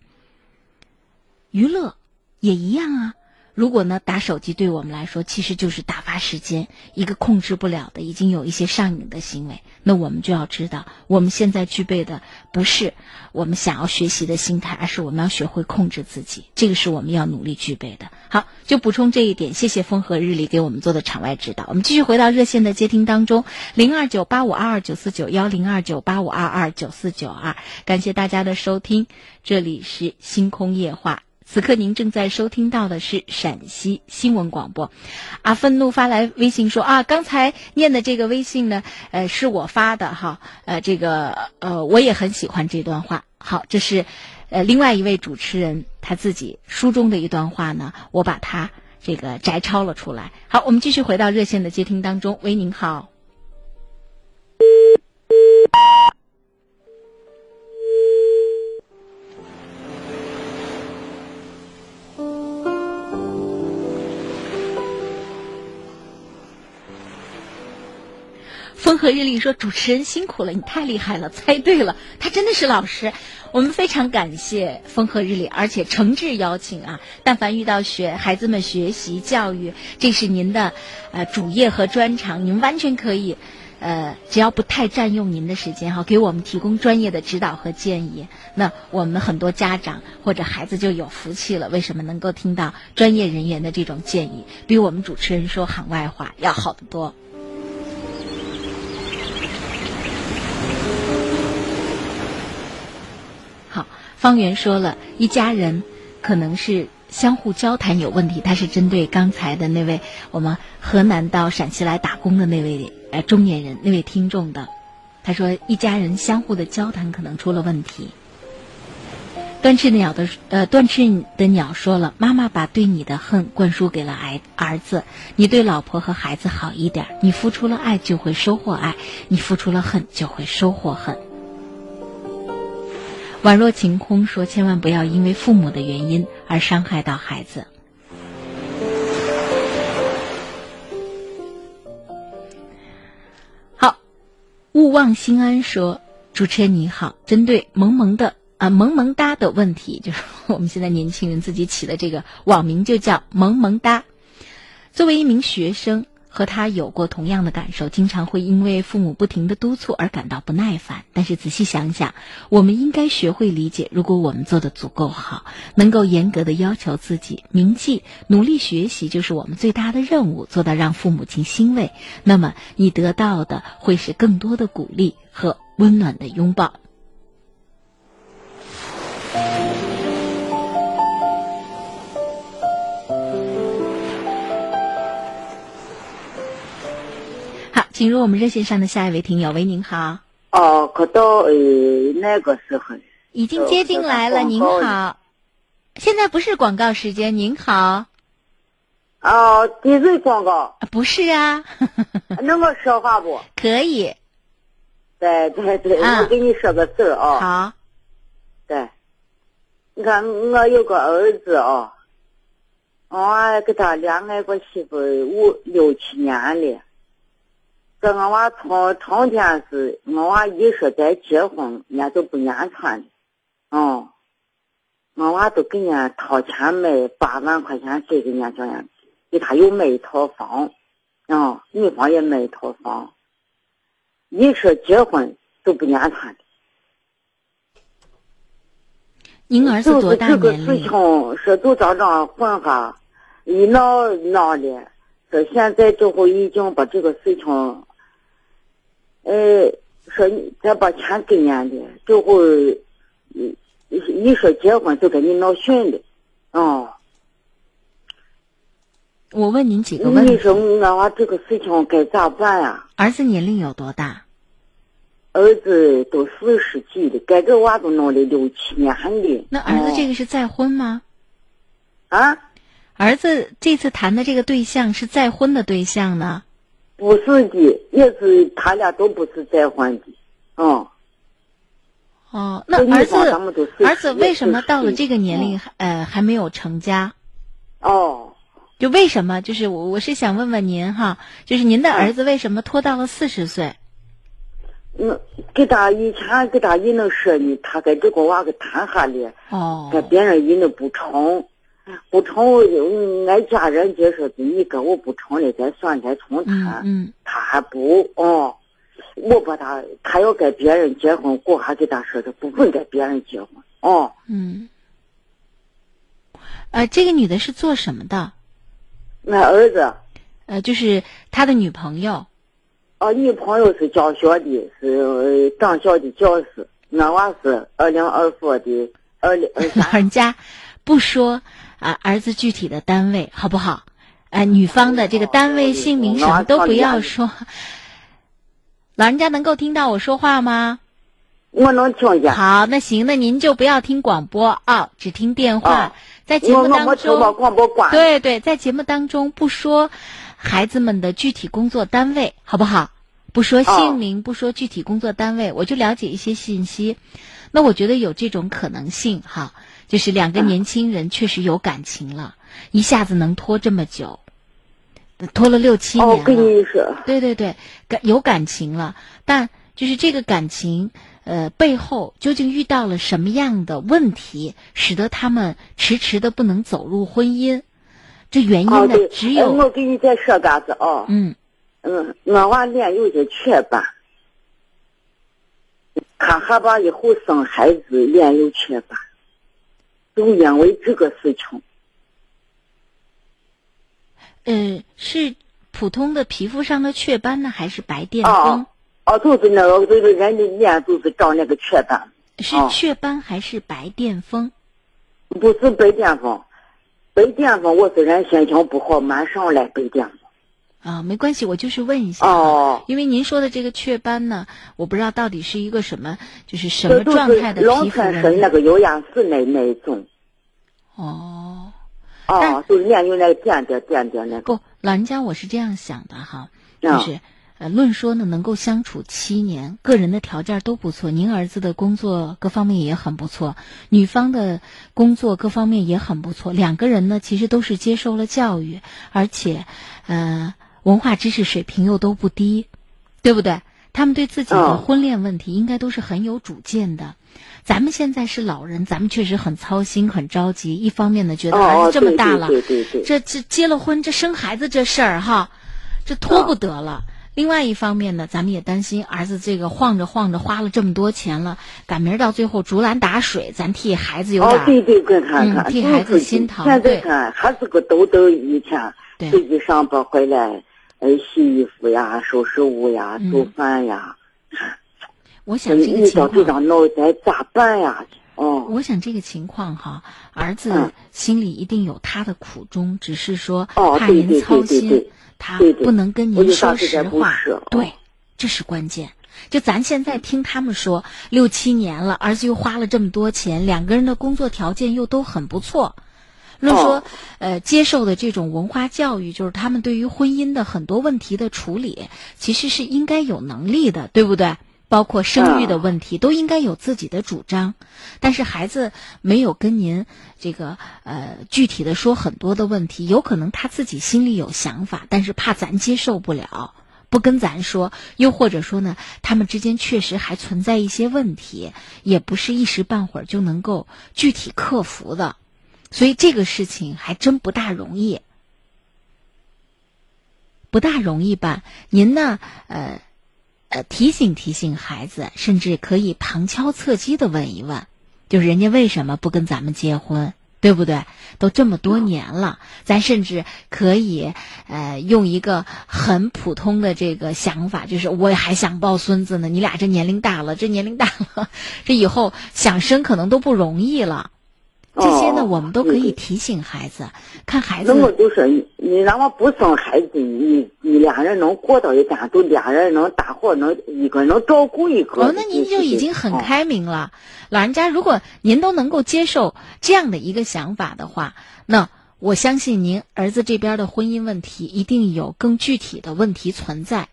娱乐也一样啊。如果呢，打手机对我们来说其实就是打发时间，一个控制不了的，已经有一些上瘾的行为。那我们就要知道，我们现在具备的不是我们想要学习的心态，而是我们要学会控制自己。这个是我们要努力具备的。好，就补充这一点。谢谢风和日丽给我们做的场外指导。我们继续回到热线的接听当中，零二九八五二二九四九幺零二九八五二二九四九二。感谢大家的收听，这里是星空夜话。此刻您正在收听到的是陕西新闻广播。啊，愤怒发来微信说啊，刚才念的这个微信呢，呃，是我发的哈，呃，这个呃，我也很喜欢这段话。好，这是呃另外一位主持人他自己书中的一段话呢，我把它这个摘抄了出来。好，我们继续回到热线的接听当中。喂，您好。风和日丽说：“主持人辛苦了，你太厉害了，猜对了，他真的是老师。我们非常感谢风和日丽，而且诚挚邀请啊！但凡遇到学孩子们学习教育，这是您的呃主业和专长，您完全可以，呃，只要不太占用您的时间哈，给我们提供专业的指导和建议。那我们很多家长或者孩子就有福气了。为什么能够听到专业人员的这种建议，比我们主持人说行外话要好得多？”方圆说了一家人可能是相互交谈有问题，他是针对刚才的那位我们河南到陕西来打工的那位呃中年人那位听众的。他说一家人相互的交谈可能出了问题。断翅鸟的呃，断翅的鸟说了：“妈妈把对你的恨灌输给了儿儿子，你对老婆和孩子好一点。你付出了爱，就会收获爱；你付出了恨，就会收获恨。”宛若晴空说：“千万不要因为父母的原因而伤害到孩子。”好，勿忘心安说：“主持人你好，针对萌萌的啊萌萌哒的问题，就是我们现在年轻人自己起的这个网名就叫萌萌哒。作为一名学生。”和他有过同样的感受，经常会因为父母不停的督促而感到不耐烦。但是仔细想想，我们应该学会理解，如果我们做的足够好，能够严格的要求自己，铭记努力学习就是我们最大的任务，做到让父母亲欣慰，那么你得到的会是更多的鼓励和温暖的拥抱。进入我们热线上的下一位听友，喂，您好。哦，可到呃那个时候已经接进来了。您好，现在不是广告时间。您好。哦，电视广告。不是啊。能我说话不？可以。对对对，我给你说个事儿啊。好。对。你看，我有个儿子啊，我跟他恋爱过媳妇五六七年了。这俺娃从成天是俺娃一说再结婚，人家都不言传的，哦，俺娃都给人家掏钱买八万块钱给人家这样，给他又买一套房，啊，女方也买一套房，一说结婚都不言传的。您儿子多大年龄？这个事情说就这样混哈，一闹闹的，说现在这会已经把这个事情。呃，说你再把钱给人家的，就会，一一说结婚就跟你闹训的，哦。我问您几个问题。你说我娃这个事情该咋办呀？儿子年龄有多大？儿子都四十几了，该这娃都弄了六七年了。那儿子这个是再婚吗？啊？儿子这次谈的这个对象是再婚的对象呢？不是的，也是他俩都不是再婚的，嗯。哦，那儿子儿子为什么到了这个年龄还呃还没有成家？哦，就为什么？就是我我是想问问您哈，就是您的儿子为什么拖到了四十岁？嗯，给他以前给他一能说呢，他跟这个娃给谈下了，哦，跟别人一能不成。不成，俺家人就说的，你跟我不成了，再算再重谈。嗯，他还不哦，我把他，他要跟别人结婚，我还给他说的，不会跟别人结婚。哦，嗯，呃，这个女的是做什么的？俺儿子，呃，就是他的女朋友。哦，女朋友是教学的，是党校的教师。俺娃是二零二四的二零二三。老人家不说。啊，儿子具体的单位好不好？哎，女方的这个单位姓名什么都不要说。老人家能够听到我说话吗？我能听见。好，那行，那您就不要听广播啊，只听电话。在节目当中，对对，在节目当中不说孩子们的具体工作单位，好不好？不说姓名，不说具体工作单位，我就了解一些信息。那我觉得有这种可能性哈。就是两个年轻人确实有感情了，一下子能拖这么久，拖了六七年了。哦，跟你说，对对对，感有感情了，但就是这个感情，呃，背后究竟遇到了什么样的问题，使得他们迟迟的不能走入婚姻？这原因呢，只有我给你再说个子啊。嗯嗯，我娃脸有点雀斑，他害怕以后生孩子脸有雀斑。就因为这个事情，嗯，是普通的皮肤上的雀斑呢，还是白癜风？哦，就是那个，就是人的脸就是长那个雀斑。是雀斑还是白癜风？不是白癜风，白癜风我是人心情不好，马上来白癜风。啊，没关系，我就是问一下。哦，因为您说的这个雀斑呢，我不知道到底是一个什么，就是什么状态的皮肤问题。春生那个有氧室内那一种。哦。哦，就是脸有那个点点点点那个。不，老人家我是这样想的哈，啊就是。呃，论说呢，能够相处七年，个人的条件都不错。您儿子的工作各方面也很不错，女方的工作各方面也很不错。两个人呢，其实都是接受了教育，而且，呃，文化知识水平又都不低，对不对？他们对自己的婚恋问题应该都是很有主见的。咱们现在是老人，咱们确实很操心、很着急。一方面呢，觉得儿子这么大了，对对对，这这结了婚，这生孩子这事儿哈，这拖不得了。另外一方面呢，咱们也担心儿子这个晃着晃着花了这么多钱了，赶明儿到最后竹篮打水，咱替孩子有点哦，对对，跟看看，嗯，替孩子心疼。现在看还是个兜兜一天，自己上班回来，呃，洗衣服呀，收拾屋呀，做饭呀。我想这个情况，这张脑袋咋办呀？哦，我想这个情况哈，儿子心里一定有他的苦衷，只是说哦怕您操心。他不能跟您说实话，对，这是关键。就咱现在听他们说，六七年了，儿子又花了这么多钱，两个人的工作条件又都很不错。论说，呃，接受的这种文化教育，就是他们对于婚姻的很多问题的处理，其实是应该有能力的，对不对？包括生育的问题，都应该有自己的主张，但是孩子没有跟您这个呃具体的说很多的问题，有可能他自己心里有想法，但是怕咱接受不了，不跟咱说，又或者说呢，他们之间确实还存在一些问题，也不是一时半会儿就能够具体克服的，所以这个事情还真不大容易，不大容易办。您呢，呃。呃，提醒提醒孩子，甚至可以旁敲侧击的问一问，就是人家为什么不跟咱们结婚，对不对？都这么多年了，咱甚至可以呃用一个很普通的这个想法，就是我还想抱孙子呢。你俩这年龄大了，这年龄大了，这以后想生可能都不容易了。这些呢，我们都可以提醒孩子，看孩子。那么就是你，你让我不生孩子，你你俩人能过到一家，就俩人能大伙能一个能照顾一个。哦，那您就已经很开明了。老人家，如果您都能够接受这样的一个想法的话，那我相信您儿子这边的婚姻问题一定有更具体的问题存在。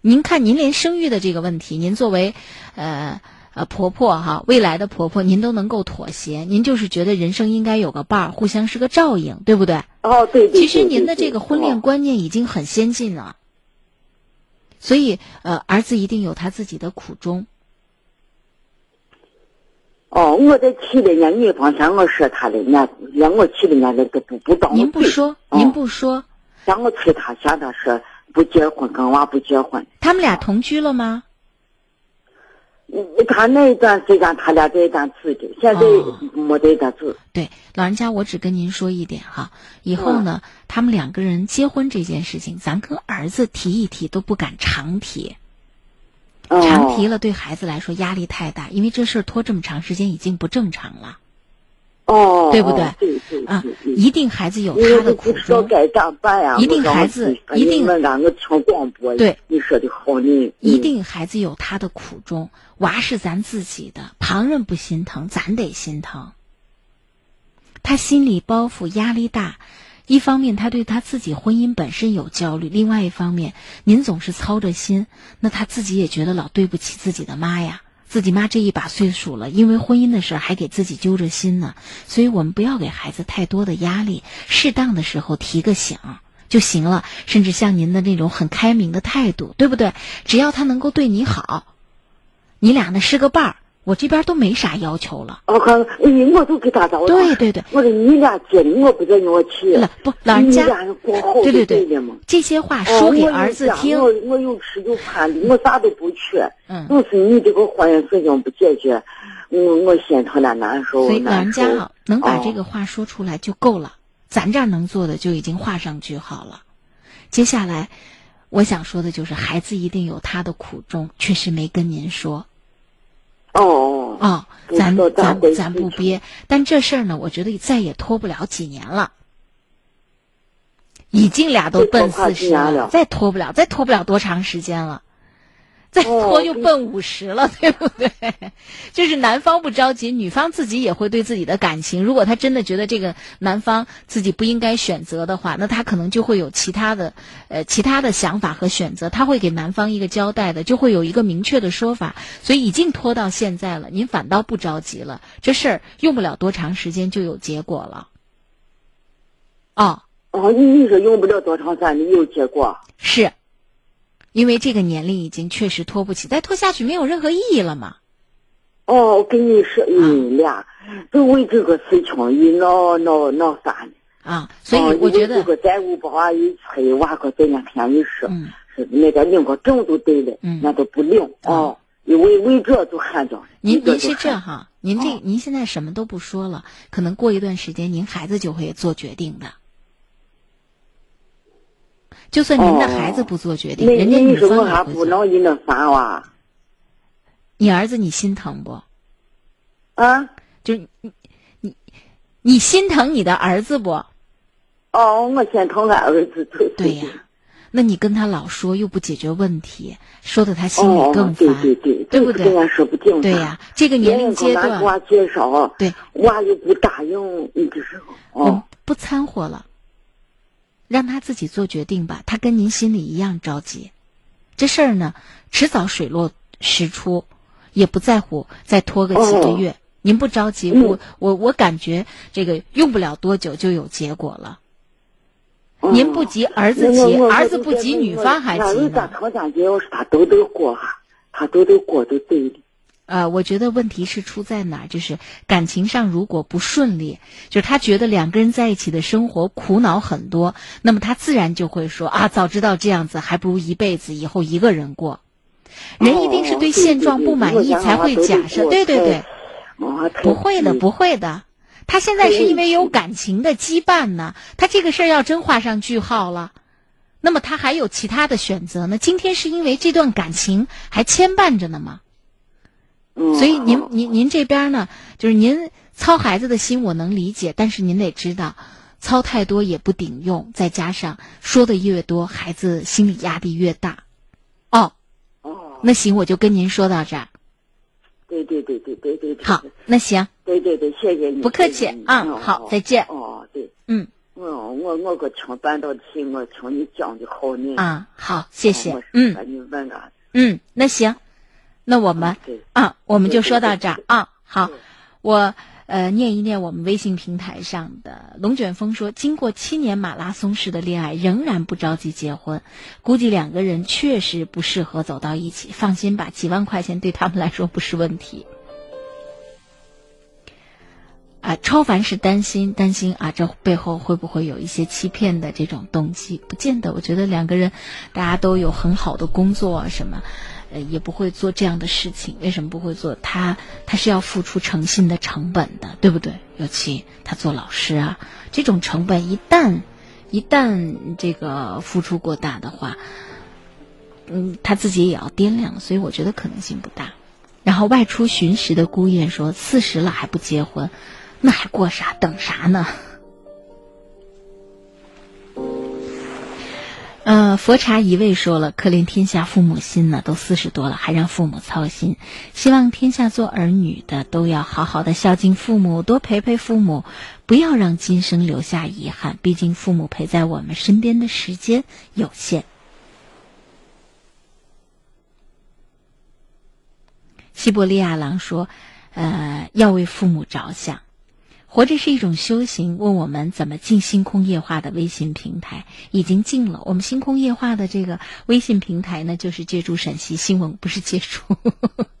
您看，您连生育的这个问题，您作为呃。呃，婆婆哈，未来的婆婆，您都能够妥协，您就是觉得人生应该有个伴儿，互相是个照应，对不对？哦，对对。其实您的这个婚恋观念已经很先进了，所以呃，儿子一定有他自己的苦衷。哦，我在七零年女方向我说他的，那让我七零年那个不不当。您不说，您不说。让我催他，向他说不结婚，跟娃不结婚。他们俩同居了吗？他那一段时间，他俩在一段自己，现在没在一段住。对，老人家，我只跟您说一点哈，以后呢，他们两个人结婚这件事情，咱跟儿子提一提都不敢常提，常提了对孩子来说压力太大，因为这事儿拖这么长时间已经不正常了。哦，对不对？对对啊，一定孩子有他的苦衷。该咋办呀？一定孩子一定让我听广播。对，你说的好，你一定孩子有他的苦衷。娃是咱自己的，旁人不心疼，咱得心疼。他心理包袱压力大，一方面他对他自己婚姻本身有焦虑，另外一方面您总是操着心，那他自己也觉得老对不起自己的妈呀。自己妈这一把岁数了，因为婚姻的事还给自己揪着心呢，所以我们不要给孩子太多的压力，适当的时候提个醒就行了。甚至像您的那种很开明的态度，对不对？只要他能够对你好，你俩呢是个伴儿，我这边都没啥要求了。我看，哎，我都给他找。对对对，我说你俩结的，我不叫你我去。不，老人家，对对对，这些话说给儿子听。我我有吃有穿的，我啥都不缺。嗯，都是你这个婚姻事情不解决，我我心疼的难受。所以老人家啊，能把这个话说出来就够了，咱这儿能做的就已经画上句号了。接下来，我想说的就是，孩子一定有他的苦衷，确实没跟您说。哦哦，咱咱咱不憋，但这事儿呢，我觉得再也拖不了几年了。已经俩都奔四十了再拖不了，再拖不了多长时间了。再拖就奔五十了，对不对？就是男方不着急，女方自己也会对自己的感情，如果她真的觉得这个男方自己不应该选择的话，那她可能就会有其他的呃其他的想法和选择，她会给男方一个交代的，就会有一个明确的说法。所以已经拖到现在了，您反倒不着急了，这事儿用不了多长时间就有结果了。哦，哦，你你说用不了多长时间，你有结果。是，因为这个年龄已经确实拖不起，再拖下去没有任何意义了嘛。哦，我跟你说，你俩都为这个事情一闹闹闹啥呢？啊，所以我觉得这个债务一催，娃可在那天一说，嗯是那个领个证都对了，嗯那都不领哦，因为为这就喊着。您您是这样哈，您这、您现在什么都不说了，可能过一段时间您孩子就会做决定的。就算您的孩子不做决定，那人家女方也会做。能一那啥哇？你儿子你心疼不？啊？就是你你你心疼你的儿子不？哦，我心疼俺儿子。对呀、那你跟他老说又不解决问题，说的他心里哦更，对烦，对对，对不对？跟俺说不定。对呀、这个年龄阶段，给娃介绍，对，娃又不答应，你这是我们哦，不掺和了，让他自己做决定吧。他跟您心里一样着急，这事儿呢，迟早水落石出，也不在乎再拖个几个月。您不着急，嗯我我我感觉这个用不了多久就有结果了。哦您不急，儿子急，儿子不急，女方还急呢。成家结，要是他都得过哈，他都得过就对了。呃，我觉得问题是出在哪儿？就是感情上如果不顺利，就是他觉得两个人在一起的生活苦恼很多，那么他自然就会说啊，早知道这样子，还不如一辈子以后一个人过。人一定是对现状不满意才会假设，对对对，不会的，不会的。他现在是因为有感情的羁绊呢，他这个事儿要真画上句号了，那么他还有其他的选择呢。今天是因为这段感情还牵绊着呢吗嘛。所以您您您这边呢，就是您操孩子的心我能理解，但是您得知道，操太多也不顶用，再加上说的越多，孩子心理压力越大。哦，哦那行，我就跟您说到这儿。对对对对对对。好，那行。对对对，谢谢你。不客气啊，好，再见。哦，对。嗯。我我我个听半道题，我听你讲的好呢。啊，好，谢谢。嗯。你问啊。嗯，那行，那我们啊，我们就说到这儿啊。好，我呃念一念我们微信平台上的龙卷风说，经过七年马拉松式的恋爱，仍然不着急结婚，估计两个人确实不适合走到一起。放心吧，几万块钱对他们来说不是问题。啊，超凡是担心担心啊，这背后会不会有一些欺骗的这种动机？不见得，我觉得两个人大家都有很好的工作啊，什么，呃，也不会做这样的事情。为什么不会做？他他是要付出诚信的成本的，对不对？尤其他做老师啊，这种成本一旦一旦这个付出过大的话，嗯，他自己也要掂量，所以我觉得可能性不大。然后外出寻食的孤雁说：“四十了还不结婚。”那还过啥？等啥呢？呃，佛茶一味说了，可怜天下父母心呢，都四十多了，还让父母操心。希望天下做儿女的都要好好的孝敬父母，多陪陪父母，不要让今生留下遗憾。毕竟父母陪在我们身边的时间有限。西伯利亚狼说：“呃，要为父母着想。”活着是一种修行。问我们怎么进星空夜话的微信平台，已经进了。我们星空夜话的这个微信平台呢，就是借助陕西新闻，不是借助，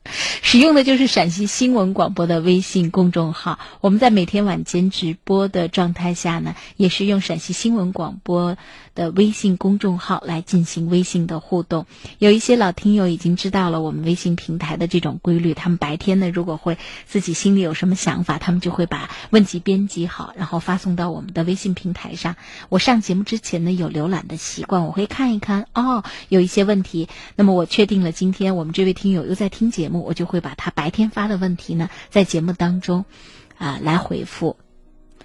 使用的就是陕西新闻广播的微信公众号。我们在每天晚间直播的状态下呢，也是用陕西新闻广播的微信公众号来进行微信的互动。有一些老听友已经知道了我们微信平台的这种规律，他们白天呢，如果会自己心里有什么想法，他们就会把问题编辑好，然后发送到我们的微信平台上。我上节目之前呢，有浏览的习惯，我会看一看哦，有一些问题。那么我确定了今天我们这位听友又在听节目，我就会把他白天发的问题呢，在节目当中啊、来回复。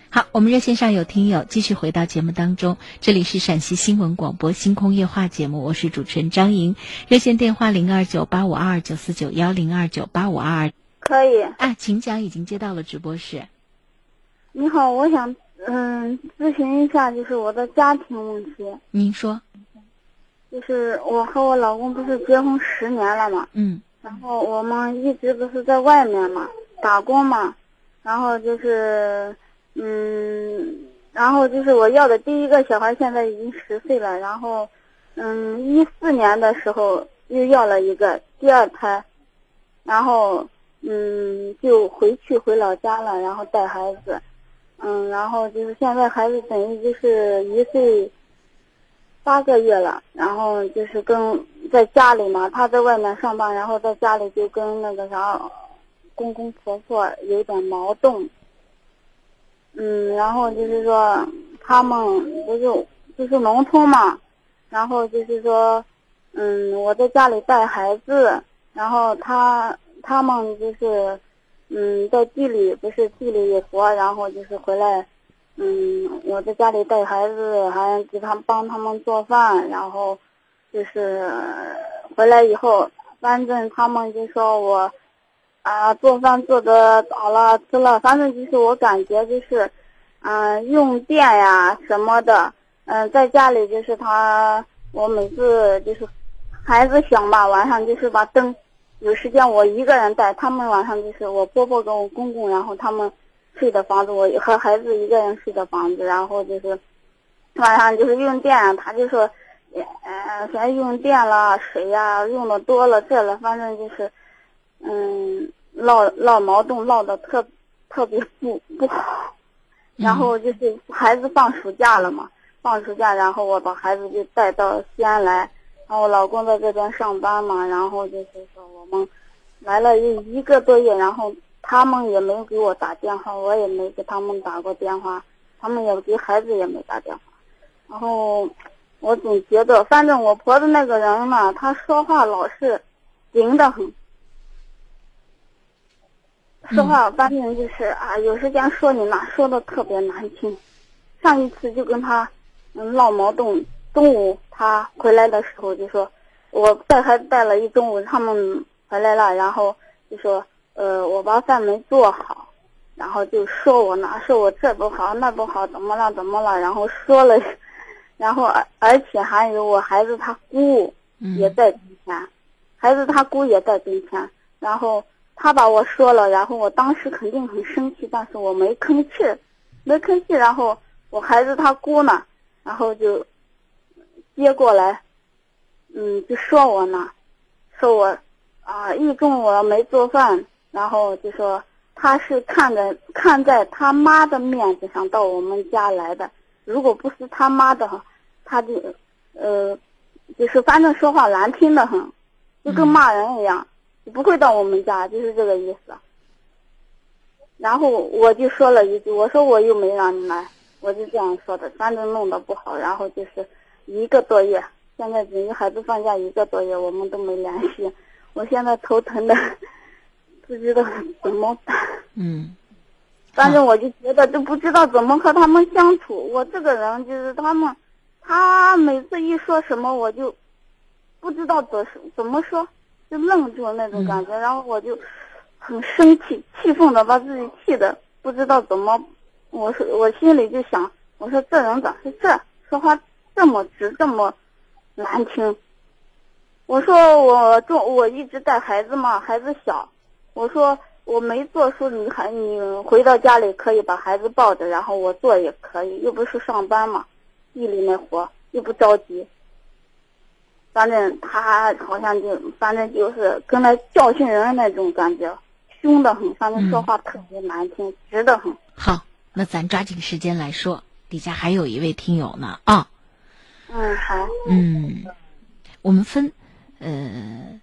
好，我们热线上有听友继续回到节目当中，这里是陕西新闻广播星空夜话节目，我是主持人张莹，热线电话零二九八五二二九四九幺零二九八五二二，可以。啊，请讲，已经接到了直播室。你好，我想嗯咨询一下，就是我的家庭问题。您说。就是我和我老公不是结婚十年了嘛，嗯，然后我们一直不是在外面嘛打工嘛，然后就是嗯，然后就是我要的第一个小孩现在已经十岁了，然后嗯一四年的时候又要了一个第二胎，然后嗯就回去回老家了，然后带孩子，嗯，然后就是现在孩子等于就是一岁。八个月了，然后就是跟在家里嘛，他在外面上班，然后在家里就跟那个啥公公婆婆有点矛盾。嗯，然后就是说他们不是就是农村嘛，然后就是说，嗯，我在家里带孩子，然后他他们就是嗯在地里不是地里有活，然后就是回来。嗯，我在家里带孩子，还给他帮他们做饭，然后就是回来以后，反正他们就说我啊做饭做的早了吃了，反正就是我感觉就是，嗯用电呀什么的，嗯在家里就是他我每次就是孩子小嘛，晚上就是把灯有时间我一个人带，他们晚上就是我婆婆跟我公公，然后他们。睡的房子，我和孩子一个人睡的房子，然后就是晚上就是用电，他就说，呃，先用电了，水呀用的多了，这了，反正就是，嗯，闹闹矛盾，闹的特特别不不好。然后就是孩子放暑假了嘛，放暑假，然后我把孩子就带到西安来，然后我老公在这边上班嘛，然后就是说我们来了有一个多月，然后。他们也没给我打电话，我也没给他们打过电话，他们也给孩子也没打电话。然后我总觉得，反正我婆子那个人嘛，她说话老是灵得很，说话反正就是啊，有时间说你那说的特别难听。上一次就跟他闹矛盾，中午他回来的时候就说，我带孩子带了一中午，他们回来了，然后就说。呃，我把饭没做好，然后就说我哪说我这不好那不好，怎么了怎么了？然后说了，然后而而且还有我孩子他姑也在跟前，孩子他姑也在跟前，然后他把我说了，然后我当时肯定很生气，但是我没吭气，没吭气，然后我孩子他姑呢，然后就接过来，嗯，就说我呢，说我啊一中午没做饭。然后就说他是看着看在他妈的面子上到我们家来的，如果不是他妈的，他就，呃，就是反正说话难听的很，就跟骂人一样，不会到我们家，就是这个意思。然后我就说了一句，我说我又没让你来，我就这样说的，反正弄得不好。然后就是一个多月，现在等于孩子放假一个多月，我们都没联系，我现在头疼的。不知道怎么办。嗯，反正我就觉得都不知道怎么和他们相处。我这个人就是他们，他每次一说什么，我就不知道怎怎么说，就愣住那种感觉。然后我就很生气，气愤的把自己气的不知道怎么。我说我心里就想，我说这人咋是这说话这么直，这么难听。我说我中我一直带孩子嘛，孩子小。我说我没做书，你还你回到家里可以把孩子抱着，然后我做也可以，又不是上班嘛，地里那活又不着急。反正他好像就反正就是跟那教训人那种感觉，凶得很，反正说话特别难听，直得很。好，那咱抓紧时间来说，底下还有一位听友呢啊。嗯，好。嗯，我们分呃。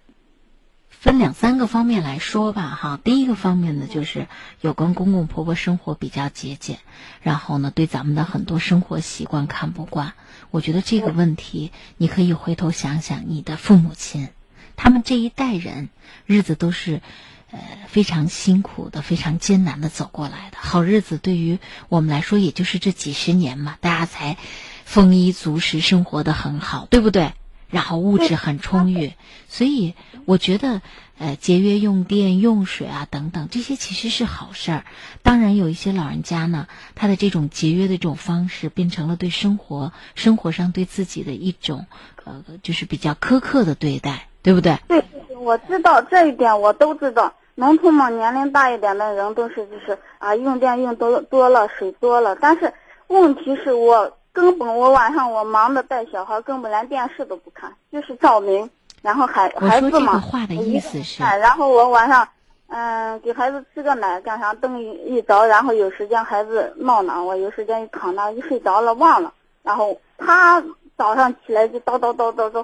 分两三个方面来说吧，哈。第一个方面呢，就是有跟公公婆婆生活比较节俭，然后呢，对咱们的很多生活习惯看不惯。我觉得这个问题，你可以回头想想，你的父母亲，他们这一代人日子都是呃非常辛苦的、非常艰难的走过来的。好日子对于我们来说，也就是这几十年嘛，大家才丰衣足食，生活的很好，对不对？然后物质很充裕，所以我觉得，呃，节约用电、用水啊等等，这些其实是好事儿。当然，有一些老人家呢，他的这种节约的这种方式，变成了对生活、生活上对自己的一种，呃，就是比较苛刻的对待，对不对？对，我知道这一点，我都知道。农村嘛，年龄大一点的人都是就是啊，用电用多多了，水多了。但是问题是我。根本我晚上我忙着带小孩，根本连电视都不看，就是照明。然后孩孩子嘛，话的意思是，然后我晚上嗯给孩子吃个奶干啥？灯一一着，然后有时间孩子闹呢，我有时间一躺那一睡着了忘了。然后他早上起来就叨叨叨叨叨，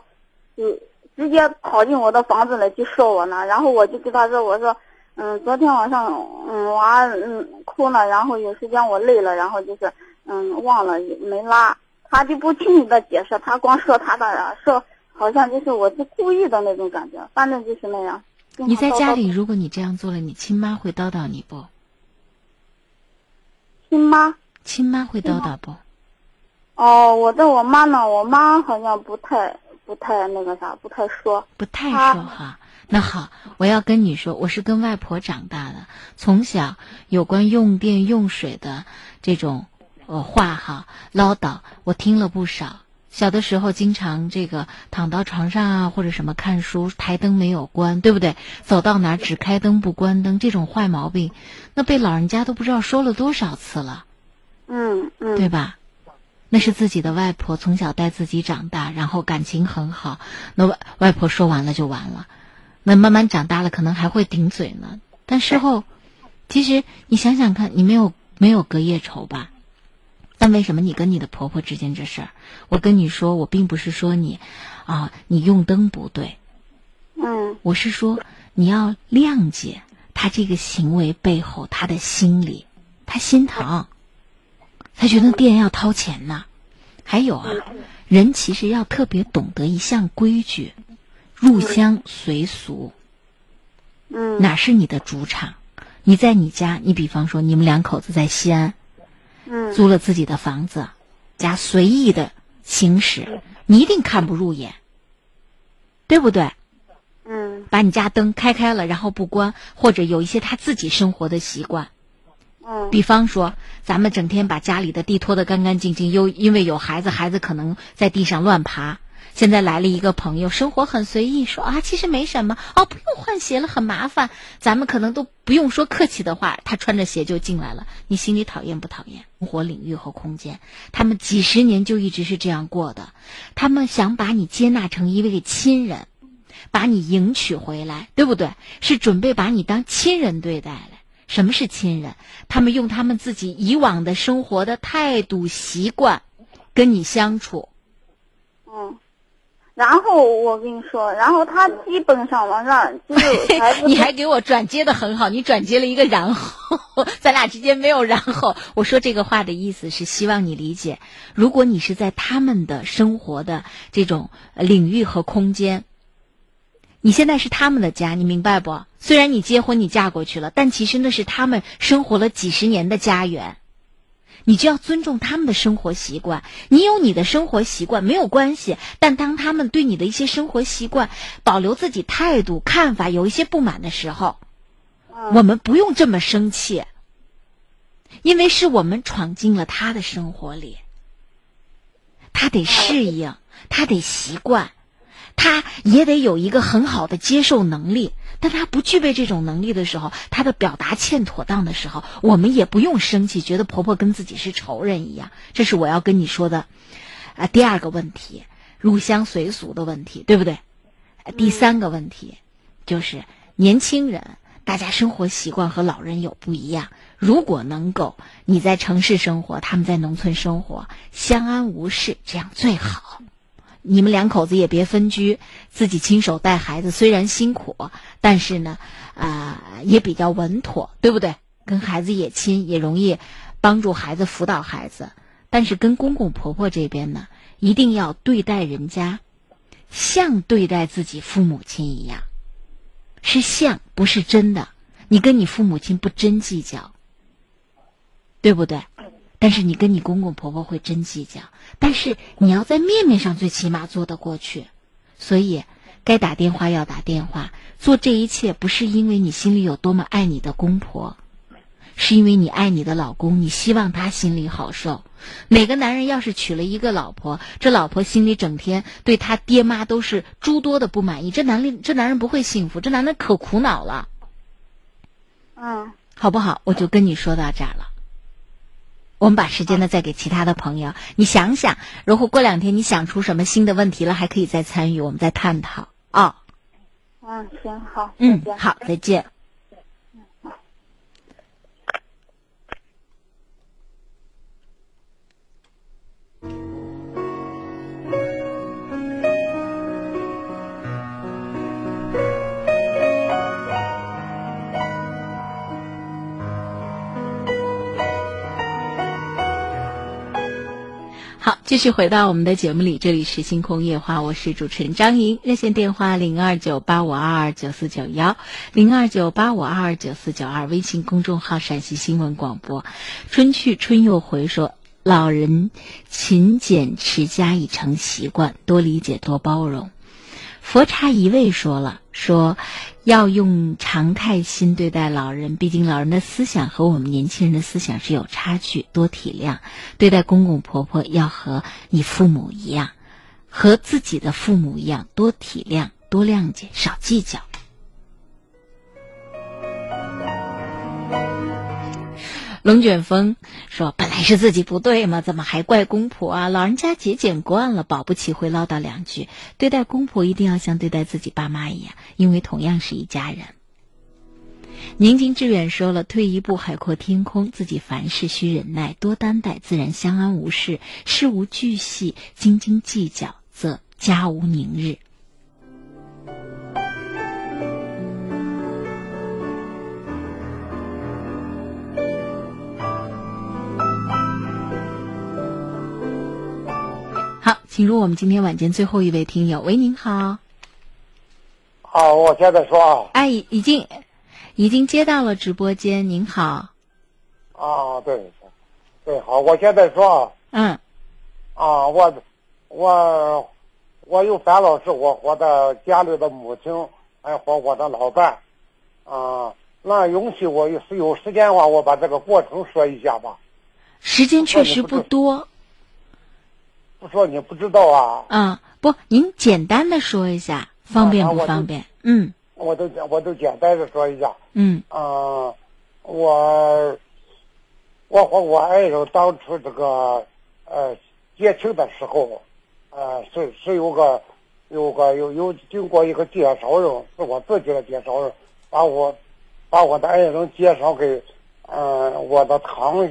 就直接跑进我的房子来就说我呢。然后我就跟他说，我说嗯昨天晚上嗯娃嗯哭了，然后有时间我累了，然后就是。嗯，忘了没拉，他就不听你的解释，他光说他的，说好像就是我是故意的那种感觉，反正就是那样。你在家里，如果你这样做了，你亲妈会叨叨你不？亲妈？亲妈会叨叨不？哦，我的我妈呢，我妈好像不太不太那个啥，不太说。不太说哈。那好，我要跟你说，我是跟外婆长大的，从小有关用电用水的这种。呃，话哈唠叨，我听了不少。小的时候经常这个躺到床上啊，或者什么看书，台灯没有关，对不对？走到哪只开灯不关灯，这种坏毛病，那被老人家都不知道说了多少次了。嗯嗯，对吧？那是自己的外婆从小带自己长大，然后感情很好。那外外婆说完了就完了，那慢慢长大了可能还会顶嘴呢。但事后，其实你想想看，你没有没有隔夜仇吧？但为什么你跟你的婆婆之间这事儿？我跟你说，我并不是说你，啊，你用灯不对，嗯，我是说你要谅解他这个行为背后他的心理，他心疼，他觉得店要掏钱呢。还有啊，人其实要特别懂得一项规矩，入乡随俗。嗯，哪是你的主场？你在你家，你比方说你们两口子在西安。租了自己的房子，家随意的行驶，你一定看不入眼，对不对？嗯。把你家灯开开了，然后不关，或者有一些他自己生活的习惯。嗯。比方说，咱们整天把家里的地拖得干干净净，又因为有孩子，孩子可能在地上乱爬。现在来了一个朋友，生活很随意，说啊，其实没什么哦，不用换鞋了，很麻烦。咱们可能都不用说客气的话，他穿着鞋就进来了，你心里讨厌不讨厌？生活领域和空间，他们几十年就一直是这样过的。他们想把你接纳成一位亲人，把你迎娶回来，对不对？是准备把你当亲人对待了。什么是亲人？他们用他们自己以往的生活的态度、习惯，跟你相处。嗯。然后我跟你说，然后他基本上往那儿就。你还给我转接的很好，你转接了一个然后，咱俩之间没有然后。我说这个话的意思是希望你理解，如果你是在他们的生活的这种领域和空间，你现在是他们的家，你明白不？虽然你结婚你嫁过去了，但其实那是他们生活了几十年的家园。你就要尊重他们的生活习惯，你有你的生活习惯没有关系，但当他们对你的一些生活习惯保留自己态度、看法有一些不满的时候，我们不用这么生气，因为是我们闯进了他的生活里，他得适应，他得习惯。他也得有一个很好的接受能力，但他不具备这种能力的时候，他的表达欠妥当的时候，我们也不用生气，觉得婆婆跟自己是仇人一样。这是我要跟你说的，啊，第二个问题，入乡随俗的问题，对不对？第三个问题，就是年轻人，大家生活习惯和老人有不一样。如果能够你在城市生活，他们在农村生活，相安无事，这样最好。你们两口子也别分居，自己亲手带孩子，虽然辛苦，但是呢，啊，也比较稳妥，对不对？跟孩子也亲，也容易帮助孩子辅导孩子。但是跟公公婆婆这边呢，一定要对待人家像对待自己父母亲一样，是像，不是真的。你跟你父母亲不真计较，对不对？但是你跟你公公婆婆会真计较，但是你要在面面上最起码做得过去。所以，该打电话要打电话，做这一切不是因为你心里有多么爱你的公婆，是因为你爱你的老公，你希望他心里好受。哪个男人要是娶了一个老婆，这老婆心里整天对他爹妈都是诸多的不满意，这男人这男人不会幸福，这男人可苦恼了。嗯，好不好？我就跟你说到这儿了。我们把时间呢再给其他的朋友，你想想，如果过两天你想出什么新的问题了，还可以再参与，我们再探讨啊。嗯，行，好，嗯，好，再见。好，继续回到我们的节目里，这里是星空夜话，我是主持人张莹，热线电话零二九八五二二九四九幺，零二九八五二二九四九二，微信公众号陕西新闻广播。春去春又回说，老人勤俭持家已成习惯，多理解多包容。佛差一位说了，说要用常态心对待老人，毕竟老人的思想和我们年轻人的思想是有差距，多体谅。对待公公婆婆要和你父母一样，和自己的父母一样，多体谅、多谅解，少计较。龙卷风说：“本来是自己不对嘛，怎么还怪公婆啊？老人家节俭惯了，保不齐会唠叨两句。对待公婆一定要像对待自己爸妈一样，因为同样是一家人。”宁静致远说了：“退一步，海阔天空。自己凡事需忍耐，多担待，自然相安无事。事无巨细，斤斤计较，则家无宁日。”好，请入我们今天晚间最后一位听友。喂，您好。好，我现在说啊。哎，已已经，已经接到了直播间。您好。啊，对，对，好，我现在说啊。嗯。啊，我，我，我有烦恼是我和的家里的母亲，还和我的老伴，啊，那允许我有有时间的话，我把这个过程说一下吧。时间确实不多。不说你不知道啊。啊，不，您简单的说一下，方便不方便？嗯。我都我都简单的说一下。嗯。啊，我，我和我爱人当初这个呃结亲的时候，呃是是有个有个有有经过一个介绍人，是我自己的介绍人，把我把我的爱人介绍给呃我的堂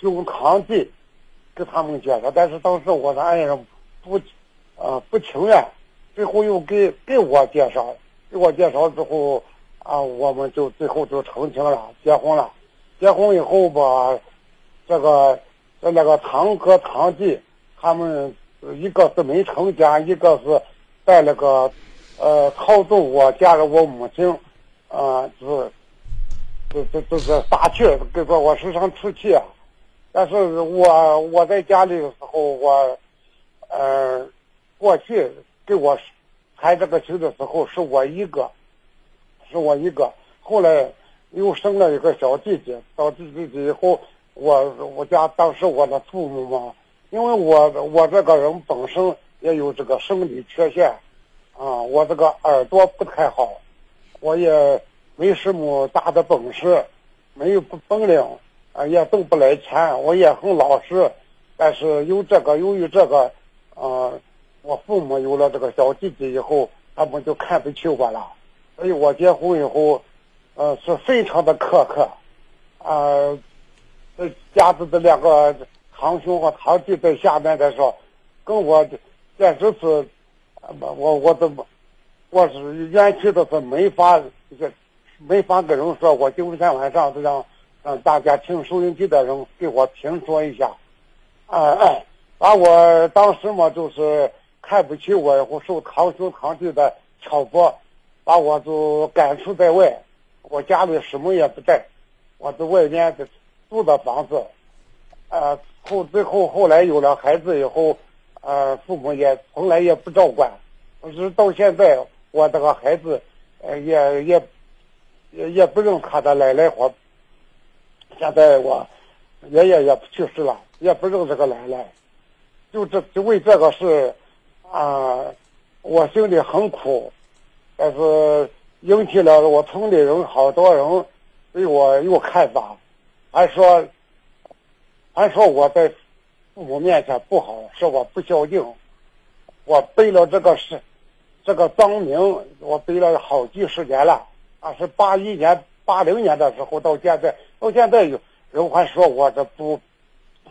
兄堂弟。给他们介绍，但是当时我的爱人不，呃，不情愿，最后又给给我介绍，给我介绍之后，啊，我们就最后就成亲了，结婚了。结婚以后吧，这个这那个堂哥堂弟，他们一个是没成家，一个是在那个呃操纵我家的我母亲，啊，就是，这这这是打气，跟说我时常出气啊。但是我我在家里的时候，我，呃，过去给我谈这个亲的时候是我一个，是我一个。后来又生了一个小弟弟，小弟弟以后，我我家当时我的父母嘛，因为我我这个人本身也有这个生理缺陷，啊，我这个耳朵不太好，我也没什么大的本事，没有本领。啊，也挣不来钱，我也很老实，但是有这个，由于这个，呃，我父母有了这个小弟弟以后，他们就看不起我了，所以我结婚以后，呃，是非常的苛刻，啊，这家子的两个堂兄和堂弟在下面的时候，跟我简直是，我我怎么，我是元气的是没法，这没法跟人说，我今天晚上就让。让大家听收音机的人给我评说一下，啊，把我当时嘛就是看不起我，以后受堂兄堂弟的挑拨，把我就赶出在外。我家里什么也不带，我在外面租的房子。呃，后最后后来有了孩子以后，呃，父母也从来也不照管。我是到现在，我这个孩子，呃，也也也也不认他的奶奶和。现在我爷爷也去世了，也不认这个奶奶。就这就为这个事，啊，我心里很苦，但是引起了我村里人好多人对我有看法，还说。还说我在父母面前不好，说我不孝敬，我背了这个事这个脏名，我背了好几十年了。啊，是八一年、八零年的时候到现在，到现在有人还说我这不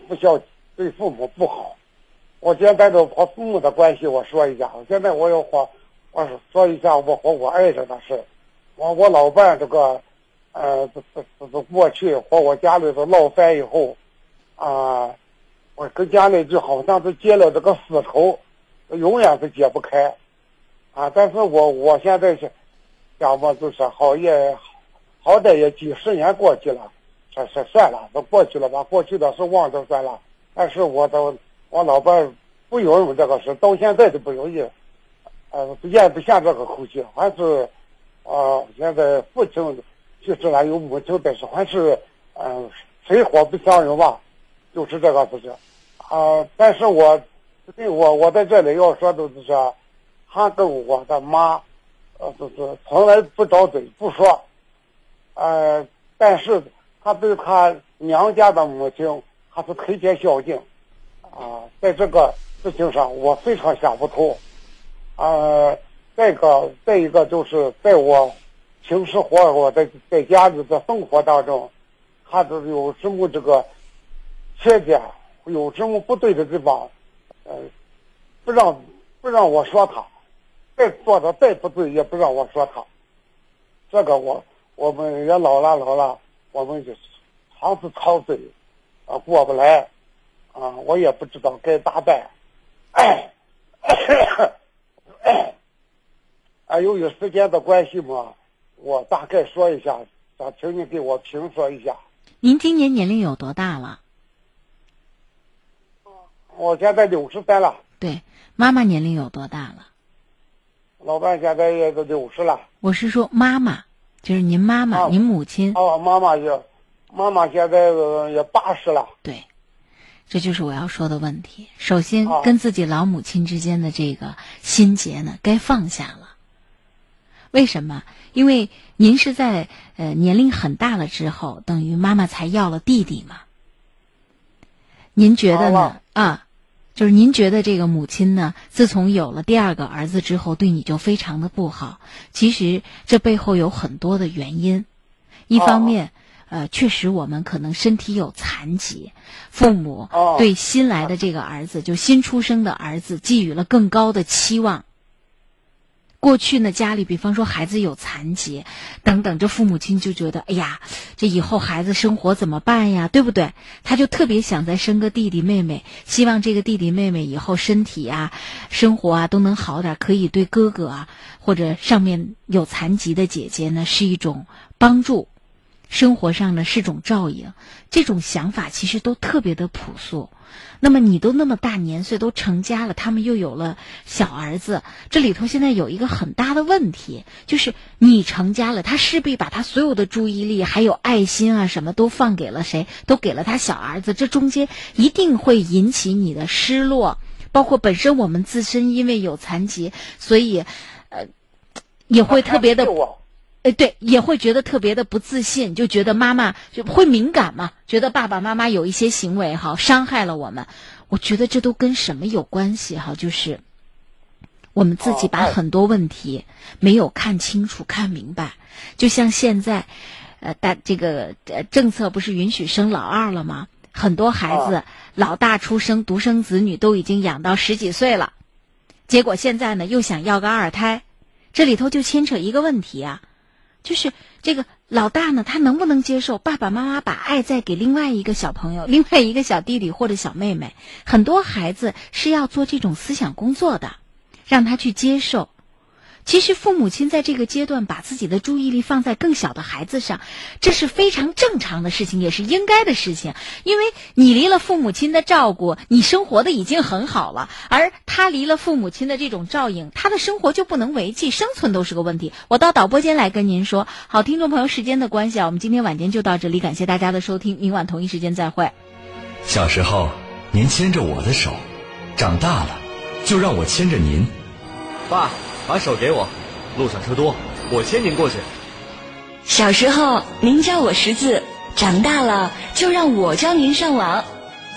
不孝对父母不好。我现在的和父母的关系，我说一下。我现在我要和我说一下我和我爱人的事。我我老伴这个，呃，这这这过去和我家里头闹翻以后。啊，我跟家里就好像是结了这个死仇，永远是解不开，啊！但是我我现在是想嘛，就是好也好歹也几十年过去了，算算算了，都过去了吧，过去的事忘就算了。但是我的我老伴不容易这个事，到现在都不容易，呃，咽不下这个口气，还是啊，现在父亲去世了，有母亲，在是还是嗯，水火不相容吧。就是这个事情，啊！但是我对，我我在这里要说的就是，他跟我的妈，呃，就是从来不张嘴不说，呃，但是他对他娘家的母亲还是特别孝敬，啊，在这个事情上我非常想不通，啊，再一个再一个就是在我平时活我在在家里的生活当中，他都有什么这个。缺点有什么不对的地方，呃，不让不让我说他，再做的再不对也不让我说他，这个我我们也老了老了，我们就是常是吵嘴，啊过不来，啊我也不知道该咋办，啊由于时间的关系嘛，我大概说一下，想请你给我评说一下。您今年年龄有多大了？我现在六十三了。对，妈妈年龄有多大了？老伴现在也都六十了。我是说妈妈，就是您妈妈，您母亲。哦，妈妈也，妈妈现在也八十了。对，这就是我要说的问题。首先，跟自己老母亲之间的这个心结呢，该放下了。为什么？因为您是在呃年龄很大了之后，等于妈妈才要了弟弟嘛。您觉得呢？啊？就是您觉得这个母亲呢，自从有了第二个儿子之后，对你就非常的不好。其实这背后有很多的原因。一方面，呃，确实我们可能身体有残疾，父母对新来的这个儿子，就新出生的儿子，寄予了更高的期望。过去呢，家里比方说孩子有残疾，等等，这父母亲就觉得，哎呀，这以后孩子生活怎么办呀？对不对？他就特别想再生个弟弟妹妹，希望这个弟弟妹妹以后身体啊、生活啊都能好点，可以对哥哥啊或者上面有残疾的姐姐呢是一种帮助。生活上呢是种照应，这种想法其实都特别的朴素。那么你都那么大年岁，都成家了，他们又有了小儿子，这里头现在有一个很大的问题，就是你成家了，他势必把他所有的注意力还有爱心啊什么都放给了谁？都给了他小儿子，这中间一定会引起你的失落，包括本身我们自身因为有残疾，所以呃也会特别的。哎，对，也会觉得特别的不自信，就觉得妈妈就会敏感嘛，觉得爸爸妈妈有一些行为哈伤害了我们。我觉得这都跟什么有关系哈？就是我们自己把很多问题没有看清楚、看明白。就像现在，呃，大这个呃政策不是允许生老二了吗？很多孩子老大出生，独生子女都已经养到十几岁了，结果现在呢又想要个二胎，这里头就牵扯一个问题啊。就是这个老大呢，他能不能接受爸爸妈妈把爱再给另外一个小朋友、另外一个小弟弟或者小妹妹？很多孩子是要做这种思想工作的。让他去接受。其实父母亲在这个阶段把自己的注意力放在更小的孩子上，这是非常正常的事情，也是应该的事情。因为你离了父母亲的照顾，你生活的已经很好了，而他离了父母亲的这种照应，他的生活就不能维系，生存都是个问题。我到导播间来跟您说，好，听众朋友，时间的关系啊，我们今天晚间就到这里，感谢大家的收听，明晚同一时间再会。小时候，您牵着我的手，长大了，就让我牵着您。爸。把手给我，路上车多，我牵您过去。小时候您教我识字，长大了就让我教您上网。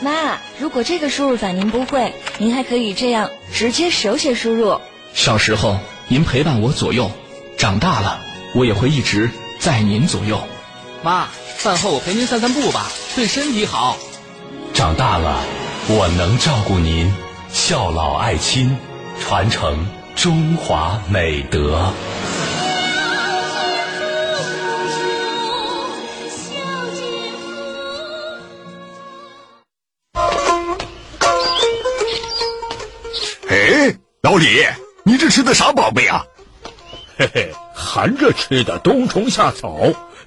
妈，如果这个输入法您不会，您还可以这样直接手写输入。小时候您陪伴我左右，长大了我也会一直在您左右。妈，饭后我陪您散散步吧，对身体好。长大了，我能照顾您，孝老爱亲，传承。中华美德。哎，老李，你这吃的啥宝贝啊？嘿嘿，含着吃的冬虫夏草，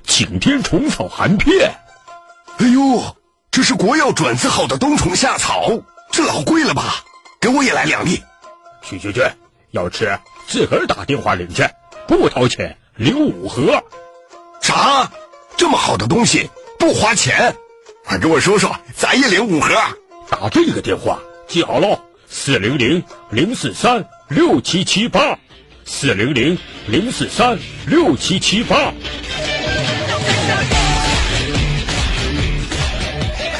景天虫草含片。哎呦，这是国药准字号的冬虫夏草，这老贵了吧？给我也来两粒。去去去。要吃自个儿打电话领去，不掏钱，领五盒。啥？这么好的东西不花钱？快给我说说，咱也领五盒。打这个电话，记好喽，四零零零四三六七七八，四零零零四三六七七八。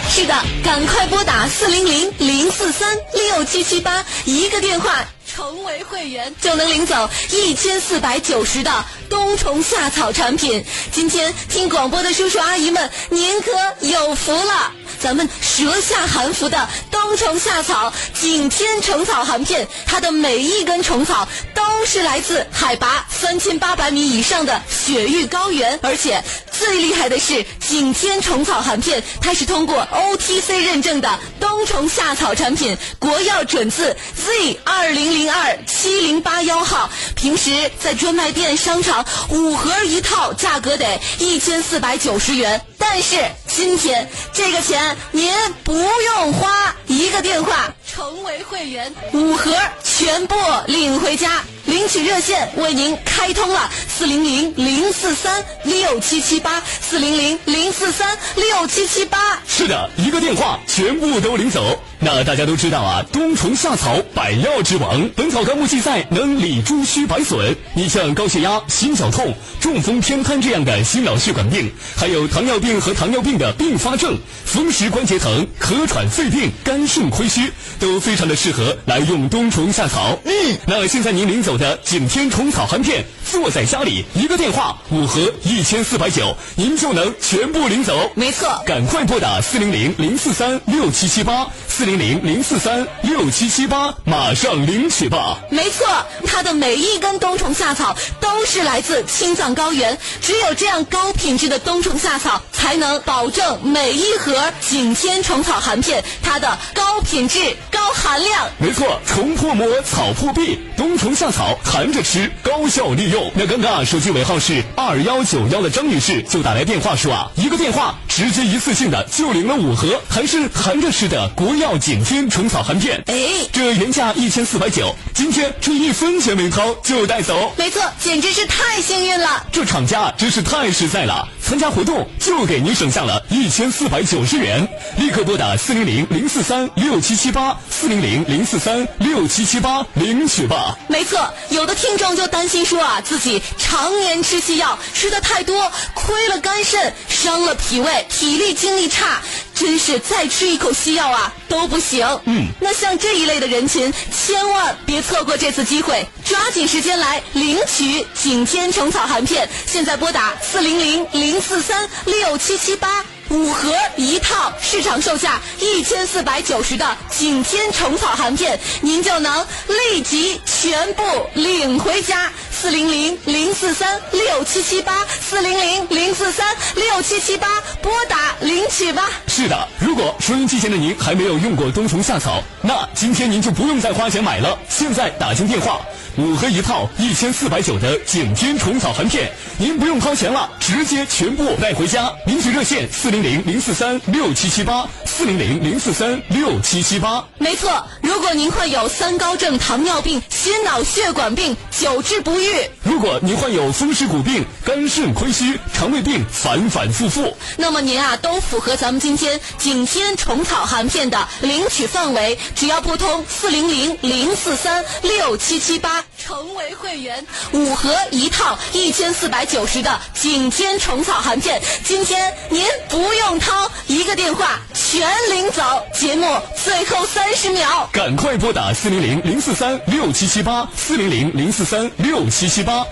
是的，赶快拨打四零零零四三六七七八，一个电话。成为会员就能领走一千四百九十的冬虫夏草产品。今天听广播的叔叔阿姨们，您可有福了！咱们舌下含服的冬虫夏草景天虫草含片，它的每一根虫草都是来自海拔三千八百米以上的雪域高原，而且最厉害的是景天虫草含片，它是通过 OTC 认证的冬虫夏草产品，国药准字 Z 二零零二七零八幺号。平时在专卖店、商场五盒一套，价格得一千四百九十元，但是今天这个钱。您不用花一个电话成为会员，五盒全部领回家。领取热线为您开通了，四零零零四三六七七八，四零零零四三六七七八。是的，一个电话全部都领走。那大家都知道啊，冬虫夏草百药之王，《本草纲目》记载能理诸虚百损。你像高血压、心绞痛、中风、偏瘫这样的心脑血管病，还有糖尿病和糖尿病的并发症、风湿关节疼、咳喘肺病、肝肾亏虚，都非常的适合来用冬虫夏草。嗯，那现在您领走的景天虫草含片，坐在家里一个电话五盒一千四百九，您就能全部领走。没错，赶快拨打四零零零四三六七七八四零。零零零四三六七七八，马上领取吧！没错，它的每一根冬虫夏草都是来自青藏高原，只有这样高品质的冬虫夏草，才能保证每一盒景天虫草含片它的高品质、高含量。没错，虫破膜，草破壁，冬虫夏草含着吃，高效利用。那刚刚手机尾号是二幺九幺的张女士就打来电话说啊，一个电话直接一次性的就领了五盒，还是含着吃的国药。景天虫草含片，哎，这原价一千四百九，今天这一分钱没掏就带走。没错，简直是太幸运了。这厂家真是太实在了，参加活动就给您省下了一千四百九十元。立刻拨打四零零零四三六七七八四零零零四三六七七八领取吧。没错，有的听众就担心说啊，自己常年吃西药，吃的太多，亏了肝肾，伤了脾胃，体力精力差。真是再吃一口西药啊都不行。嗯，那像这一类的人群，千万别错过这次机会，抓紧时间来领取景天虫草含片。现在拨打四零零零四三六七七八，五盒一套，市场售价一千四百九十的景天虫草含片，您就能立即全部领回家。四零零零四三六七七八，四零零零四三六七七八，拨打领取吧。是的，如果收音机前的您还没有用过冬虫夏草，那今天您就不用再花钱买了。现在打进电话，五盒一套，一千四百九的景天虫草含片，您不用掏钱了，直接全部带回家。领取热线四零零零四三六七七八，四零零零四三六七七八。没错，如果您患有三高症、糖尿病、心脑血管病，久治不愈；如果您患有风湿骨病、肝肾亏虚、肠胃病，反反复复，那么您啊都符合咱们今天景天虫草含片的领取范围，只要拨通四零零零四三六七七八，成为会员，五盒一套，一千四百九十的景天虫草含片，今天您不用掏，一个电话全领走。节目最后三十秒，赶快拨打四零零零四三六七七八，四零零零四三六七七八。